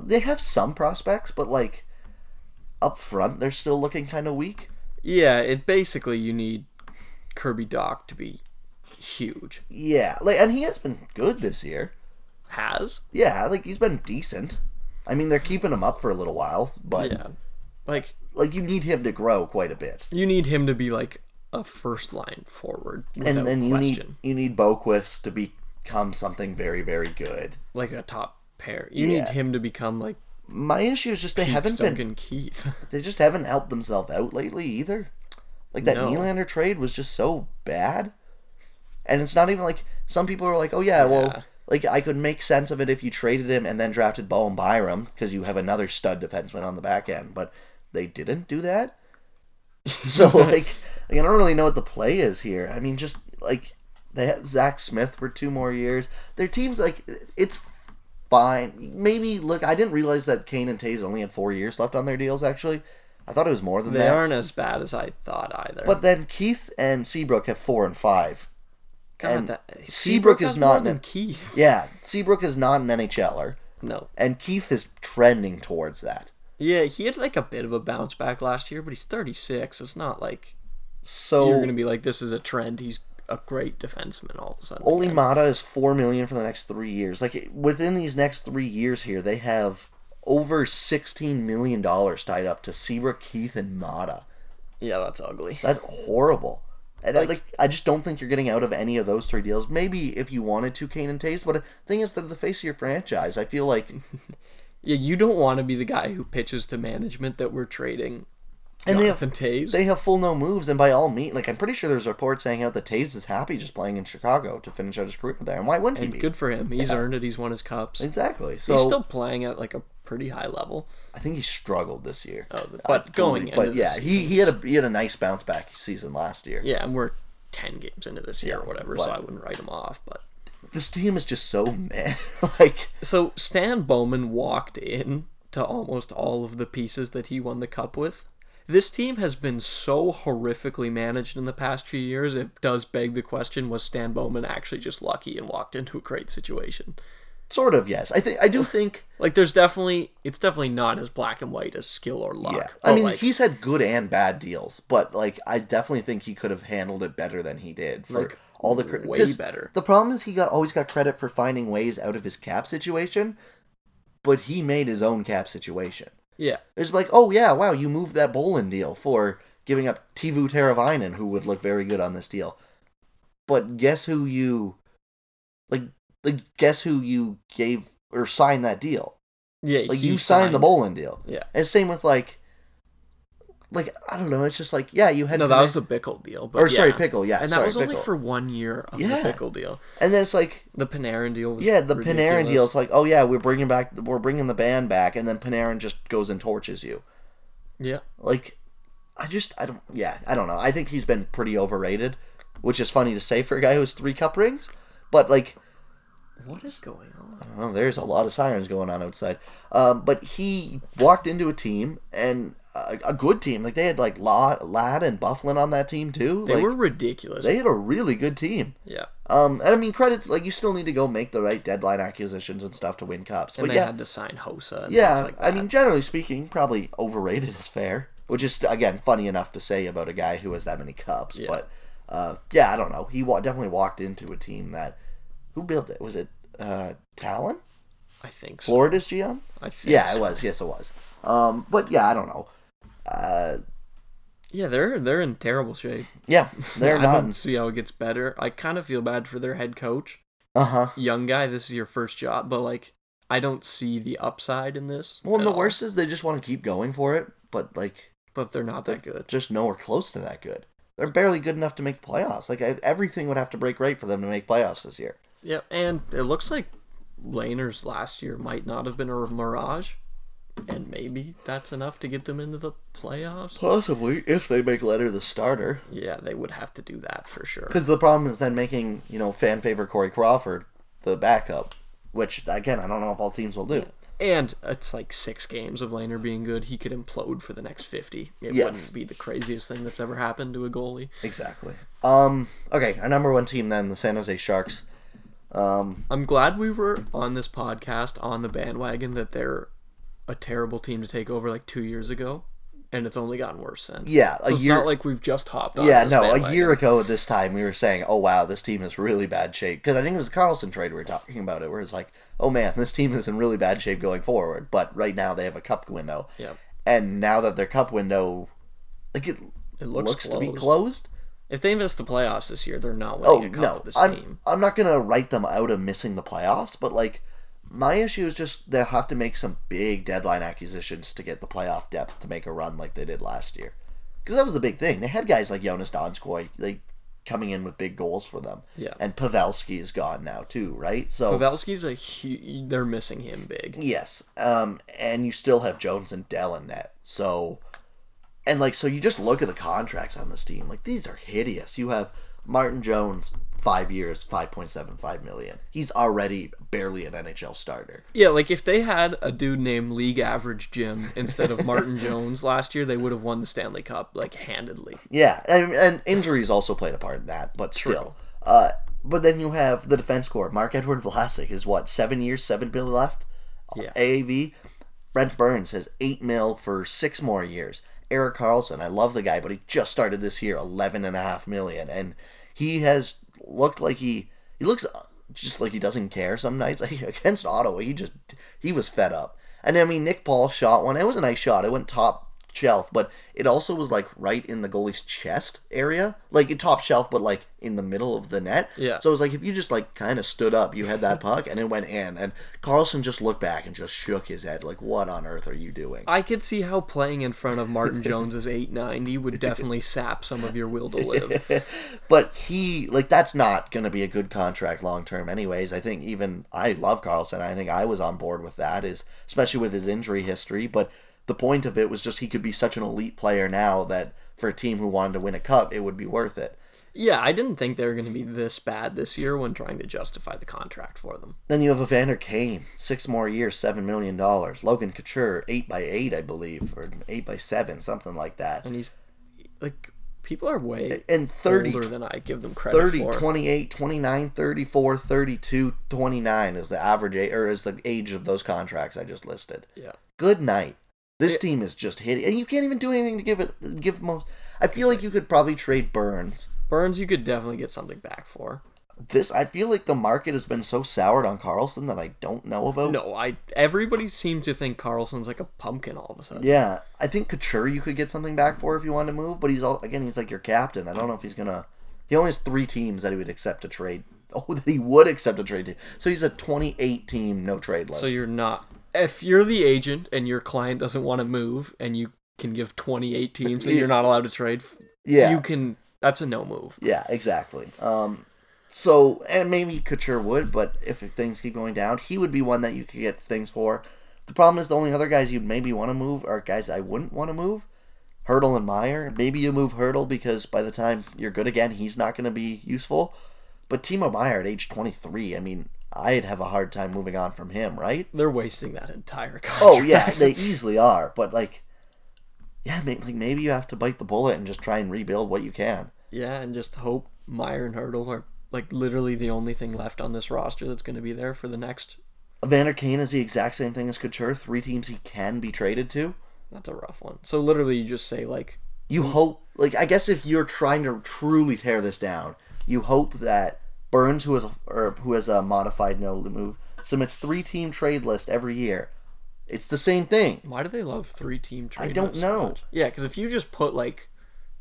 They have some prospects, but like up front, they're still looking kind of weak. yeah. It basically you need Kirby Dach to be huge. Yeah, like and he has been good this year. Has Yeah, like he's been decent. I mean, they're keeping him up for a little while, but yeah, like like you need him to grow quite a bit. you need him to be like a first line forward and then you question. need you need Boqvist to become something very very good. like a top pair. You Yeah. need him to become like My issue is just they Pete haven't been Duncan Keith. they just haven't helped themselves out lately either. Like that No. Nylander trade was just so bad. And it's not even like some people are like, "Oh yeah, Yeah. well, like I could make sense of it if you traded him and then drafted Bowen Byram because you have another stud defenseman on the back end." But they didn't do that. So like, like I don't really know what the play is here. I mean, just like they have Zach Smith for two more years. Their team's like it's fine. Maybe look, I didn't realize that Kane and Toews only had four years left on their deals. Actually, I thought it was more than They that. They aren't as bad as I thought either. But then Keith and Seabrook have four and five. God, and that, uh, Seabrook is not an- Keith. Yeah, Seabrook is not an NHLer, No. and Keith is trending towards that. Yeah, he had like a bit of a bounce back last year, but he's 36. It's not like So you're gonna be like, this is a trend. He's a great defenseman all of a sudden. Oli again. Maatta is four million for the next three years. Like within these next three years here, they have over sixteen million dollars tied up to Seabrook, Keith, and Maatta. Yeah, that's ugly. That's horrible. And I, Like- like, I just don't think you're getting out of any of those three deals. Maybe if you wanted to, Kane and Toews, but the thing is, they're the face of your franchise. I feel like, Yeah, you don't want to be the guy who pitches to management that we're trading. And they have Toews. they have full no moves, and by all means, like I'm pretty sure there's reports saying out that Toews is happy just playing in Chicago to finish out his career there. And why wouldn't he and be? good for him. He's Yeah. earned it. He's won his cups. Exactly. So He's still playing at like a pretty high level. I think he struggled this year. Oh, but going but into yeah, he, he had a he had a nice bounce back season last year. Yeah, and we're 10 games into this year or whatever, but- so I wouldn't write him off. But This team is just so meh. like So Stan Bowman walked in to almost all of the pieces that he won the cup with. This team has been so horrifically managed in the past few years. It does beg the question: Was Stan Bowman actually just lucky and walked into a great situation? sort of yes. I think I do think Like, there's definitely it's definitely not as black and white as skill or luck. yeah. I mean, like, he's had good and bad deals, but like I definitely think he could have handled it better than he did for Like, all the credit. way better. The problem is he got always got credit for finding ways out of his cap situation, but he made his own cap situation. Yeah, It's like, oh yeah, wow, you moved that Bolin deal for giving up Teuvo Teravainen, who would look very good on this deal. But guess who you like? Like guess who you gave or signed that deal? yeah. Like you signed, the Bolin deal. Yeah. And same with like, like I don't know. It's just like yeah, you had No, that was the Bickell deal. But or sorry pickle yeah, and that sorry was only for one year of Yeah. the Bickell deal. and then it's like The Panarin deal was yeah, the Panarin deal. It's like oh yeah, we're bringing back we're bringing the band back, and then Panarin just goes and torches you. Yeah. Like, I just, I don't, yeah, I don't know. I think he's been pretty overrated, which is funny to say for a guy who has three cup rings. But, like, What is going on? I don't know, there's a lot of sirens going on outside. Um, but he walked into a team, and a, a good team. Like, they had, like, Ladd, Ladd and Byfuglien on that team, too. They like, were ridiculous. they had a really good team. yeah. Um, and I mean, credit, like, you still need to go make the right deadline acquisitions and stuff to win cups. And But they yeah, had to sign Hossa. And Yeah, things like that. I mean, generally speaking, probably overrated is fair. Which is again funny enough to say about a guy who has that many cups. Yeah. But uh, yeah, I don't know. He wa- definitely walked into a team that who built it? Was it uh, Tallon? I think so. Florida's GM? I think Yeah, so. it was. Yes, it was. Um, but yeah, I don't know. Uh, Yeah, they're they're in terrible shape. yeah, they're I not. don't see how it gets better. I kind of feel bad for their head coach, Uh huh. young guy. This is your first job, but like, I don't see the upside in this. Well, and the all. worst is they just want to keep going for it, but like but they're not that good. just nowhere close to that good. They're barely good enough to make playoffs. Like I- everything would have to break right for them to make playoffs this year. Yeah, and it looks like Lehner's last year might not have been a mirage, and maybe that's enough to get them into the playoffs. Possibly, if they make Lehner the starter. Yeah, they would have to do that for sure. Because the problem is then making, you know, fan favorite Corey Crawford the backup, which, again, I don't know if all teams will do. And it's like six games of Lehner being good. He could implode for the next 50. It Yes. wouldn't be the craziest thing that's ever happened to a goalie. Exactly. Um. Okay, our number one team then, the San Jose Sharks. Um. I'm glad we were on this podcast on the bandwagon that they're a terrible team to take over like two years ago, and it's only gotten worse since. Yeah, a So it's year. not like we've just hopped on. yeah, no, a year ago at this time we were saying, "Oh wow, this team is really bad shape." Because I think it was the Karlsson trade we were talking about it, where it's like, "Oh man, this team is in really bad shape going forward." But right now they have a cup window, Yeah, and now that their cup window, like it, it looks, looks, to be closed. If they miss the playoffs this year, they're not Oh winning a cup no, this I'm team. I'm not gonna write them out of missing the playoffs, but like my issue is just they'll have to make some big deadline acquisitions to get the playoff depth to make a run like they did last year. because that was the big thing. They had guys like Joonas Donskoi, like coming in with big goals for them. Yeah. And Pavelski is gone now too, right? So Pavelski's a hu- they're missing him big. yes, um, and you still have Jones and Dell in net. So, and like so, you just look at the contracts on this team. Like these are hideous. You have Martin Jones, five years, five point seven five million. He's already barely an NHL starter. Yeah, like if they had a dude named League Average Jim instead of Martin Jones last year, they would have won the Stanley Cup like handedly. Yeah, and, and injuries also played a part in that, but still. Uh, but then you have the defense core. Mark Edward Vlasic is what seven years, seven mil left. Yeah. AAV. Brent Burns has eight mil for six more years. Erik Karlsson, I love the guy, but he just started this year, eleven and a half million, and he has looked like he he looks just like he doesn't care some nights. Like against Ottawa, he just he was fed up. And I mean, Nick Paul shot one. It was a nice shot. It went top shelf, but it also was like right in the goalie's chest area, like top shelf, but like in the middle of the net. Yeah. So it was like if you just like kind of stood up, you had that puck, and it went in. And Karlsson just looked back and just shook his head, like, "What on earth are you doing?" I could see how playing in front of Martin Jones's 890 would definitely sap some of your will to live. but he like that's not going to be a good contract long term anyways i think even i love karlsson i think i was on board with that is especially with his injury history but the point of it was just he could be such an elite player now that for a team who wanted to win a cup it would be worth it Yeah, I didn't think they were going to be this bad this year when trying to justify the contract for them. then you have evander kane six more years seven million dollars logan couture eight by eight i believe or eight by seven something like that And he's like people are way and 30 older than I give them credit 30 for. 28 29 34 32 29 is the average age or is the age of those contracts i just listed Yeah. good night this team is just hitting and you can't even do anything to give it give most i feel like you could probably trade burns. Burns you could definitely get something back for. this i feel like the market has been so soured on karlsson that i don't know about No, I everybody seems to think Karlsson's like a pumpkin all of a sudden. yeah i think couture you could get something back for if you wanted to move but he's all again he's like your captain. I don't know if he's gonna he only has three teams that he would accept to trade. Oh that he would accept a trade to. So he's a 28 team no trade list. So you're not if you're the agent and your client doesn't want to move and you can give 28 teams that you're not allowed to trade, yeah you can that's a no move. Yeah, exactly. Um, so and maybe Couture would, but if things keep going down, he would be one that you could get things for. The problem is the only other guys you'd maybe want to move are guys I wouldn't want to move. Hertl and Meier. Maybe you move Hertl because by the time you're good again, he's not going to be useful. But Timo Meier at age 23, I mean, I'd have a hard time moving on from him, right? They're wasting that entire contract. Oh yeah, they easily are. But like, yeah, maybe, like maybe you have to bite the bullet and just try and rebuild what you can. yeah, and just hope Meier and Hertl are like literally the only thing left on this roster that's going to be there for the next. Evander Kane is the exact same thing as Couture. Three teams he can be traded to. That's a rough one. So literally, you just say like, You hope, like, I guess if you're trying to truly tear this down, you hope that Burns, who has a, or who has a modified no move, submits three team trade list every year. It's the same thing. why do they love three team trade? I don't lists so know. much? Yeah, because if you just put like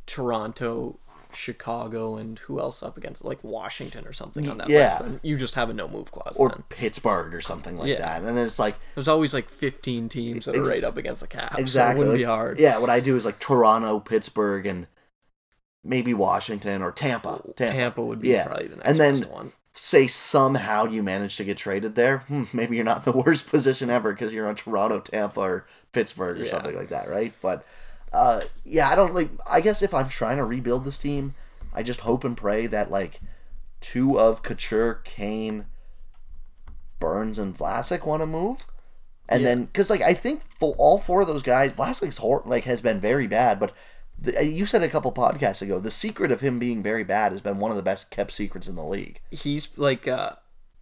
Toronto, Chicago, and who else up against like Washington or something on that yeah. list, then you just have a no move clause. Or then. Pittsburgh or something like Yeah. that. And then it's like, There's always like 15 teams that are right up against the cap. exactly. So it wouldn't like- be hard. Yeah, what I do is like Toronto, Pittsburgh, and maybe Washington or Tampa. Tampa. Tampa would be Yeah. probably the next And then- one. say somehow you manage to get traded there, hmm, maybe you're not in the worst position ever because you're on Toronto, Tampa, or Pittsburgh or Yeah. something like that, right? But uh, yeah, I don't like. I guess if I'm trying to rebuild this team, I just hope and pray that like two of Couture, Kane, Burns, and Vlasic want to move. And Yeah. then, because like I think for all four of those guys, Vlasic's hor- like has been very bad. But the, you said a couple podcasts ago, the secret of him being very bad has been one of the best kept secrets in the league. He's like, uh,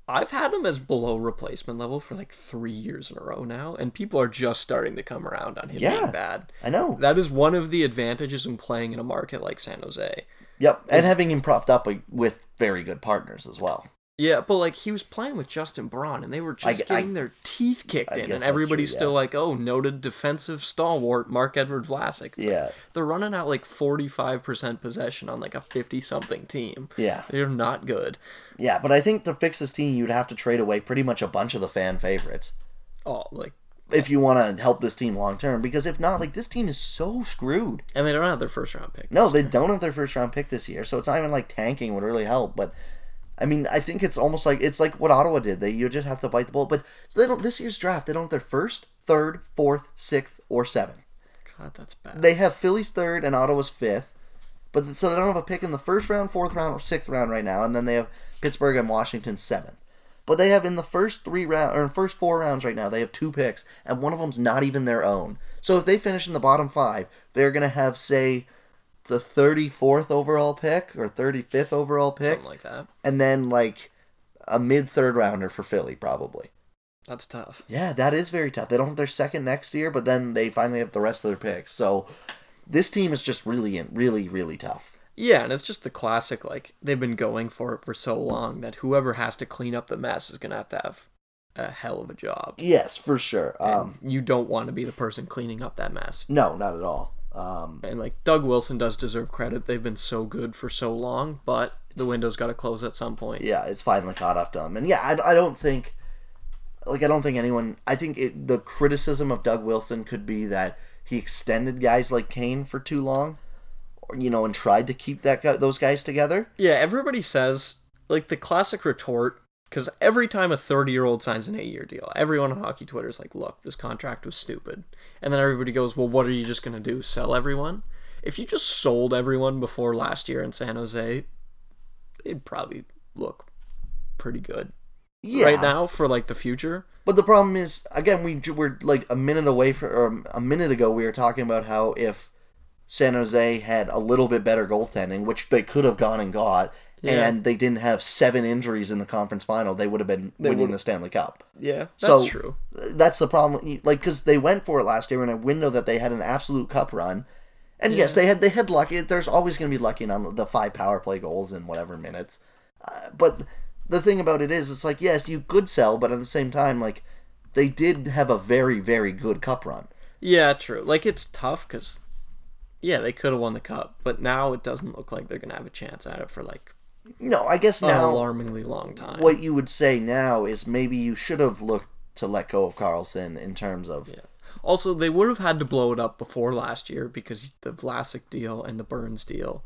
I've had him as below replacement level for like three years in a row now, and people are just starting to come around on him Yeah. being bad. I know. That is one of the advantages in playing in a market like San Jose. Yep, and having him propped up with very good partners as well. Yeah, but like he was playing with Justin Braun, and they were just I- I- getting their teeth kicked I in, and everybody's true, still yeah. like, "Oh, noted defensive stalwart Mark Edward Vlasic." Yeah, They're running out like forty-five percent possession on like a fifty-something team. yeah, They're not good. yeah. But I think to fix this team, you'd have to trade away pretty much a bunch of the fan favorites. Oh, like if you want to help this team long term. Because if not, like this team is so screwed. And they don't have their first round pick. No, they don't have their first round pick this year, so it's not even like tanking would really help. But I mean, I think it's almost like it's like what Ottawa did. They you just have to bite the bullet. But they don't. This year's draft, they don't have their first, third, fourth, sixth, or seventh. God, that's bad. They have Philly's third and Ottawa's fifth. But so they don't have a pick in the first round, fourth round, or sixth round right now, and then they have Pittsburgh and Washington seventh. But they have in the first three round or in first four rounds right now, they have two picks, and one of them's not even their own. So if they finish in the bottom five, they're gonna have say the thirty fourth overall pick or thirty fifth overall pick, Something like that. and then like a mid third rounder for Philly probably. That's tough. Yeah, that is very tough. They don't have their second next year, but then they finally have the rest of their picks. So this team is just really, really, really tough. Yeah, and it's just the classic, like, they've been going for it for so long that whoever has to clean up the mess is going to have to have a hell of a job. Yes, for sure. Um, you don't want to be the person cleaning up that mess. no, not at all. Um, And, like, Doug Wilson does deserve credit. They've been so good for so long, but the window's got to close at some point. yeah, it's finally caught up to them. And yeah, I, I don't think, like, I don't think anyone. I think it, the criticism of Doug Wilson could be that he extended guys like Kane for too long, or you know, and tried to keep that those guys together. Yeah, everybody says like the classic retort because every time a 30 year old signs an eight year deal, everyone on hockey Twitter is like, "Look, this contract was stupid," and then everybody goes, "Well, what are you just gonna do? Sell everyone?" If you just sold everyone before last year in San Jose, it'd probably look pretty good Yeah. right now for like the future. But the problem is, again, we were like a minute away from, or um, a minute ago, we were talking about how if San Jose had a little bit better goaltending, which they could have gone and got, Yeah. and they didn't have seven injuries in the conference final, they would have been winning would've- the Stanley Cup. Yeah, that's So true. that's the problem. Like, because they went for it last year in a window that they had an absolute cup run. And yes, they had they had lucky. There's always going to be lucky on the five power play goals in whatever minutes. Uh, but the thing about it is, it's like yes, you could sell, but at the same time, like they did have a very very good cup run. Yeah, true. Like it's tough because, yeah, they could have won the cup, but now it doesn't look like they're gonna have a chance at it for like No, I guess an now alarmingly long time. what you would say now is maybe you should have looked to let go of Karlsson in terms of Yeah. Also, they would have had to blow it up before last year because the Vlasic deal and the Burns deal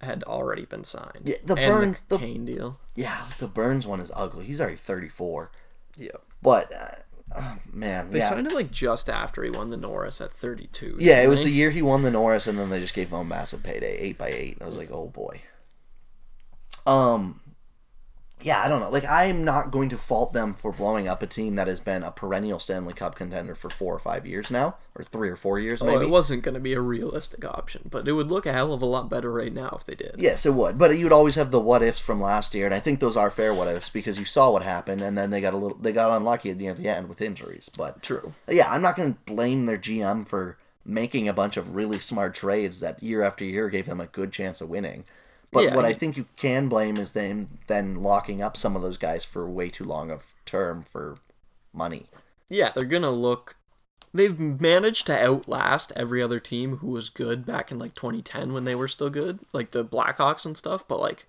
had already been signed. Yeah, the Burns the the- Kane deal. yeah. The Burns one is ugly. He's already 34, Yeah. but uh, oh, man, They yeah. signed him like just after he won the Norris at 32. Yeah, it was they? the year he won the Norris, and then they just gave him a massive payday, eight by eight. I was like, oh boy. Um, yeah, I don't know. Like, I'm not going to fault them for blowing up a team that has been a perennial Stanley Cup contender for four or five years now, or three or four years Oh, maybe. it wasn't going to be a realistic option, but it would look a hell of a lot better right now if they did. Yes, it would. But you'd always have the what ifs from last year, and I think those are fair what ifs because you saw what happened, and then they got a little, they got unlucky at the end, of the end with injuries. But True. yeah, I'm not going to blame their GM for making a bunch of really smart trades that year after year gave them a good chance of winning. But Yeah, what I think you can blame is them then locking up some of those guys for way too long of term for money. Yeah, they're going to look. They've managed to outlast every other team who was good back in like 2010 when they were still good, like the Blackhawks and stuff, but like,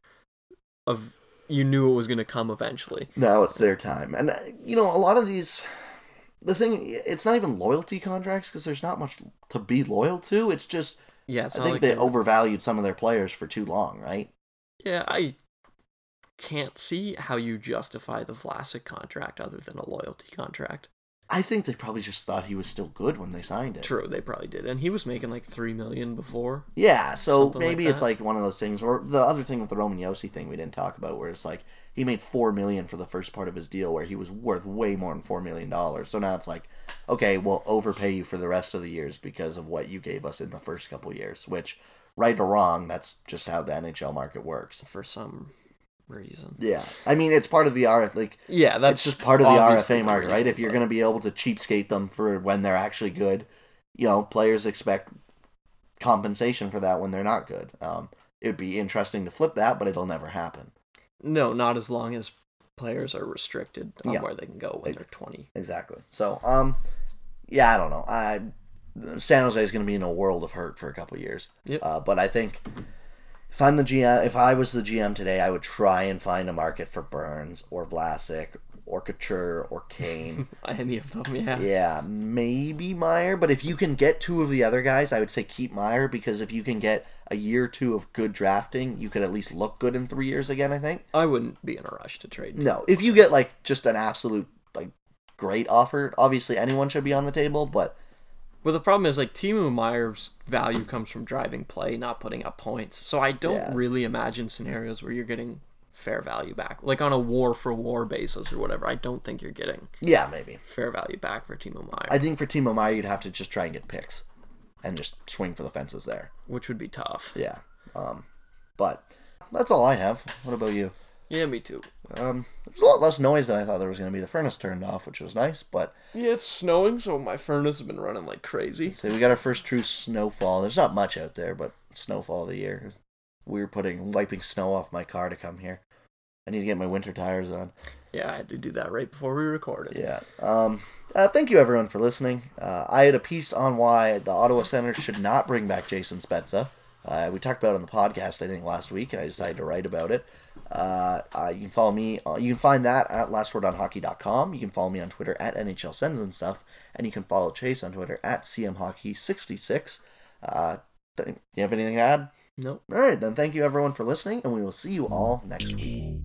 of you knew it was going to come eventually. Now it's their time, and uh, you know a lot of these. The thing, it's not even loyalty contracts because there's not much to be loyal to. It's just Yeah, I think like they they're- overvalued some of their players for too long, right? Yeah, I can't see how you justify the Vlasic contract other than a loyalty contract. I think they probably just thought he was still good when they signed it. True, they probably did, and he was making like three million before. Yeah, so Something like maybe it's that. like one of those things. Or the other thing with the Roman Josi thing we didn't talk about, where it's like he made four million for the first part of his deal, where he was worth way more than four million dollars. So now it's like, okay, we'll overpay you for the rest of the years because of what you gave us in the first couple years. Which, right or wrong, that's just how the NHL market works. for some reason. Yeah, I mean it's part of the RF like Yeah, that's it's just part of the RFA market, right? If you're going to be able to cheapskate them for when they're actually good, you know, players expect compensation for that when they're not good. Um, it would be interesting to flip that, but it'll never happen. No, not as long as players are restricted on Yeah. where they can go when they're twenty. Exactly. So, um, yeah, I don't know. I San Jose is going to be in a world of hurt for a couple years. Yep. Uh, but I think if I'm the GM, if I was the GM today, I would try and find a market for Burns or Vlasic or Couture or Kane. Any of them, yeah. yeah, maybe Meier. But if you can get two of the other guys, I would say keep Meier because if you can get a year or two of good drafting, you could at least look good in three years again. I think. I wouldn't be in a rush to trade. No, if you get like just an absolute like great offer, obviously anyone should be on the table. But Well, the problem is like Timo Meier's value comes from driving play, not putting up points. So I don't Yeah. really imagine scenarios where you're getting fair value back, like on a war for war basis or whatever. I don't think you're getting yeah, maybe. fair value back for Timo Meier, I think for Timo Meier, you'd have to just try and get picks and just swing for the fences there. which would be tough. Yeah. Um, but that's all I have. What about you? Yeah, me too. Um, there's a lot less noise than I thought there was going to be. The furnace turned off, which was nice, but Yeah, it's snowing, so my furnace has been running like crazy. so we got our first true snowfall. There's not much out there, but snowfall of the year. We were putting wiping snow off my car to come here. I need to get my winter tires on. Yeah, I had to do that right before we recorded. Yeah. Um, uh, thank you everyone for listening. Uh, I had a piece on why the Ottawa Senators should not bring back Jason Spezza. Uh, we talked about it on the podcast, I think, last week, and I decided to write about it. Uh, uh, you can follow me. Uh, you can find that at lastwordonhockey.com. You can follow me on Twitter at NHL Sends and stuff, and you can follow Chase on Twitter at CMHockey66. Uh, th- do you have anything to add? Nope. All right, then. Thank you everyone for listening, and we will see you all next week.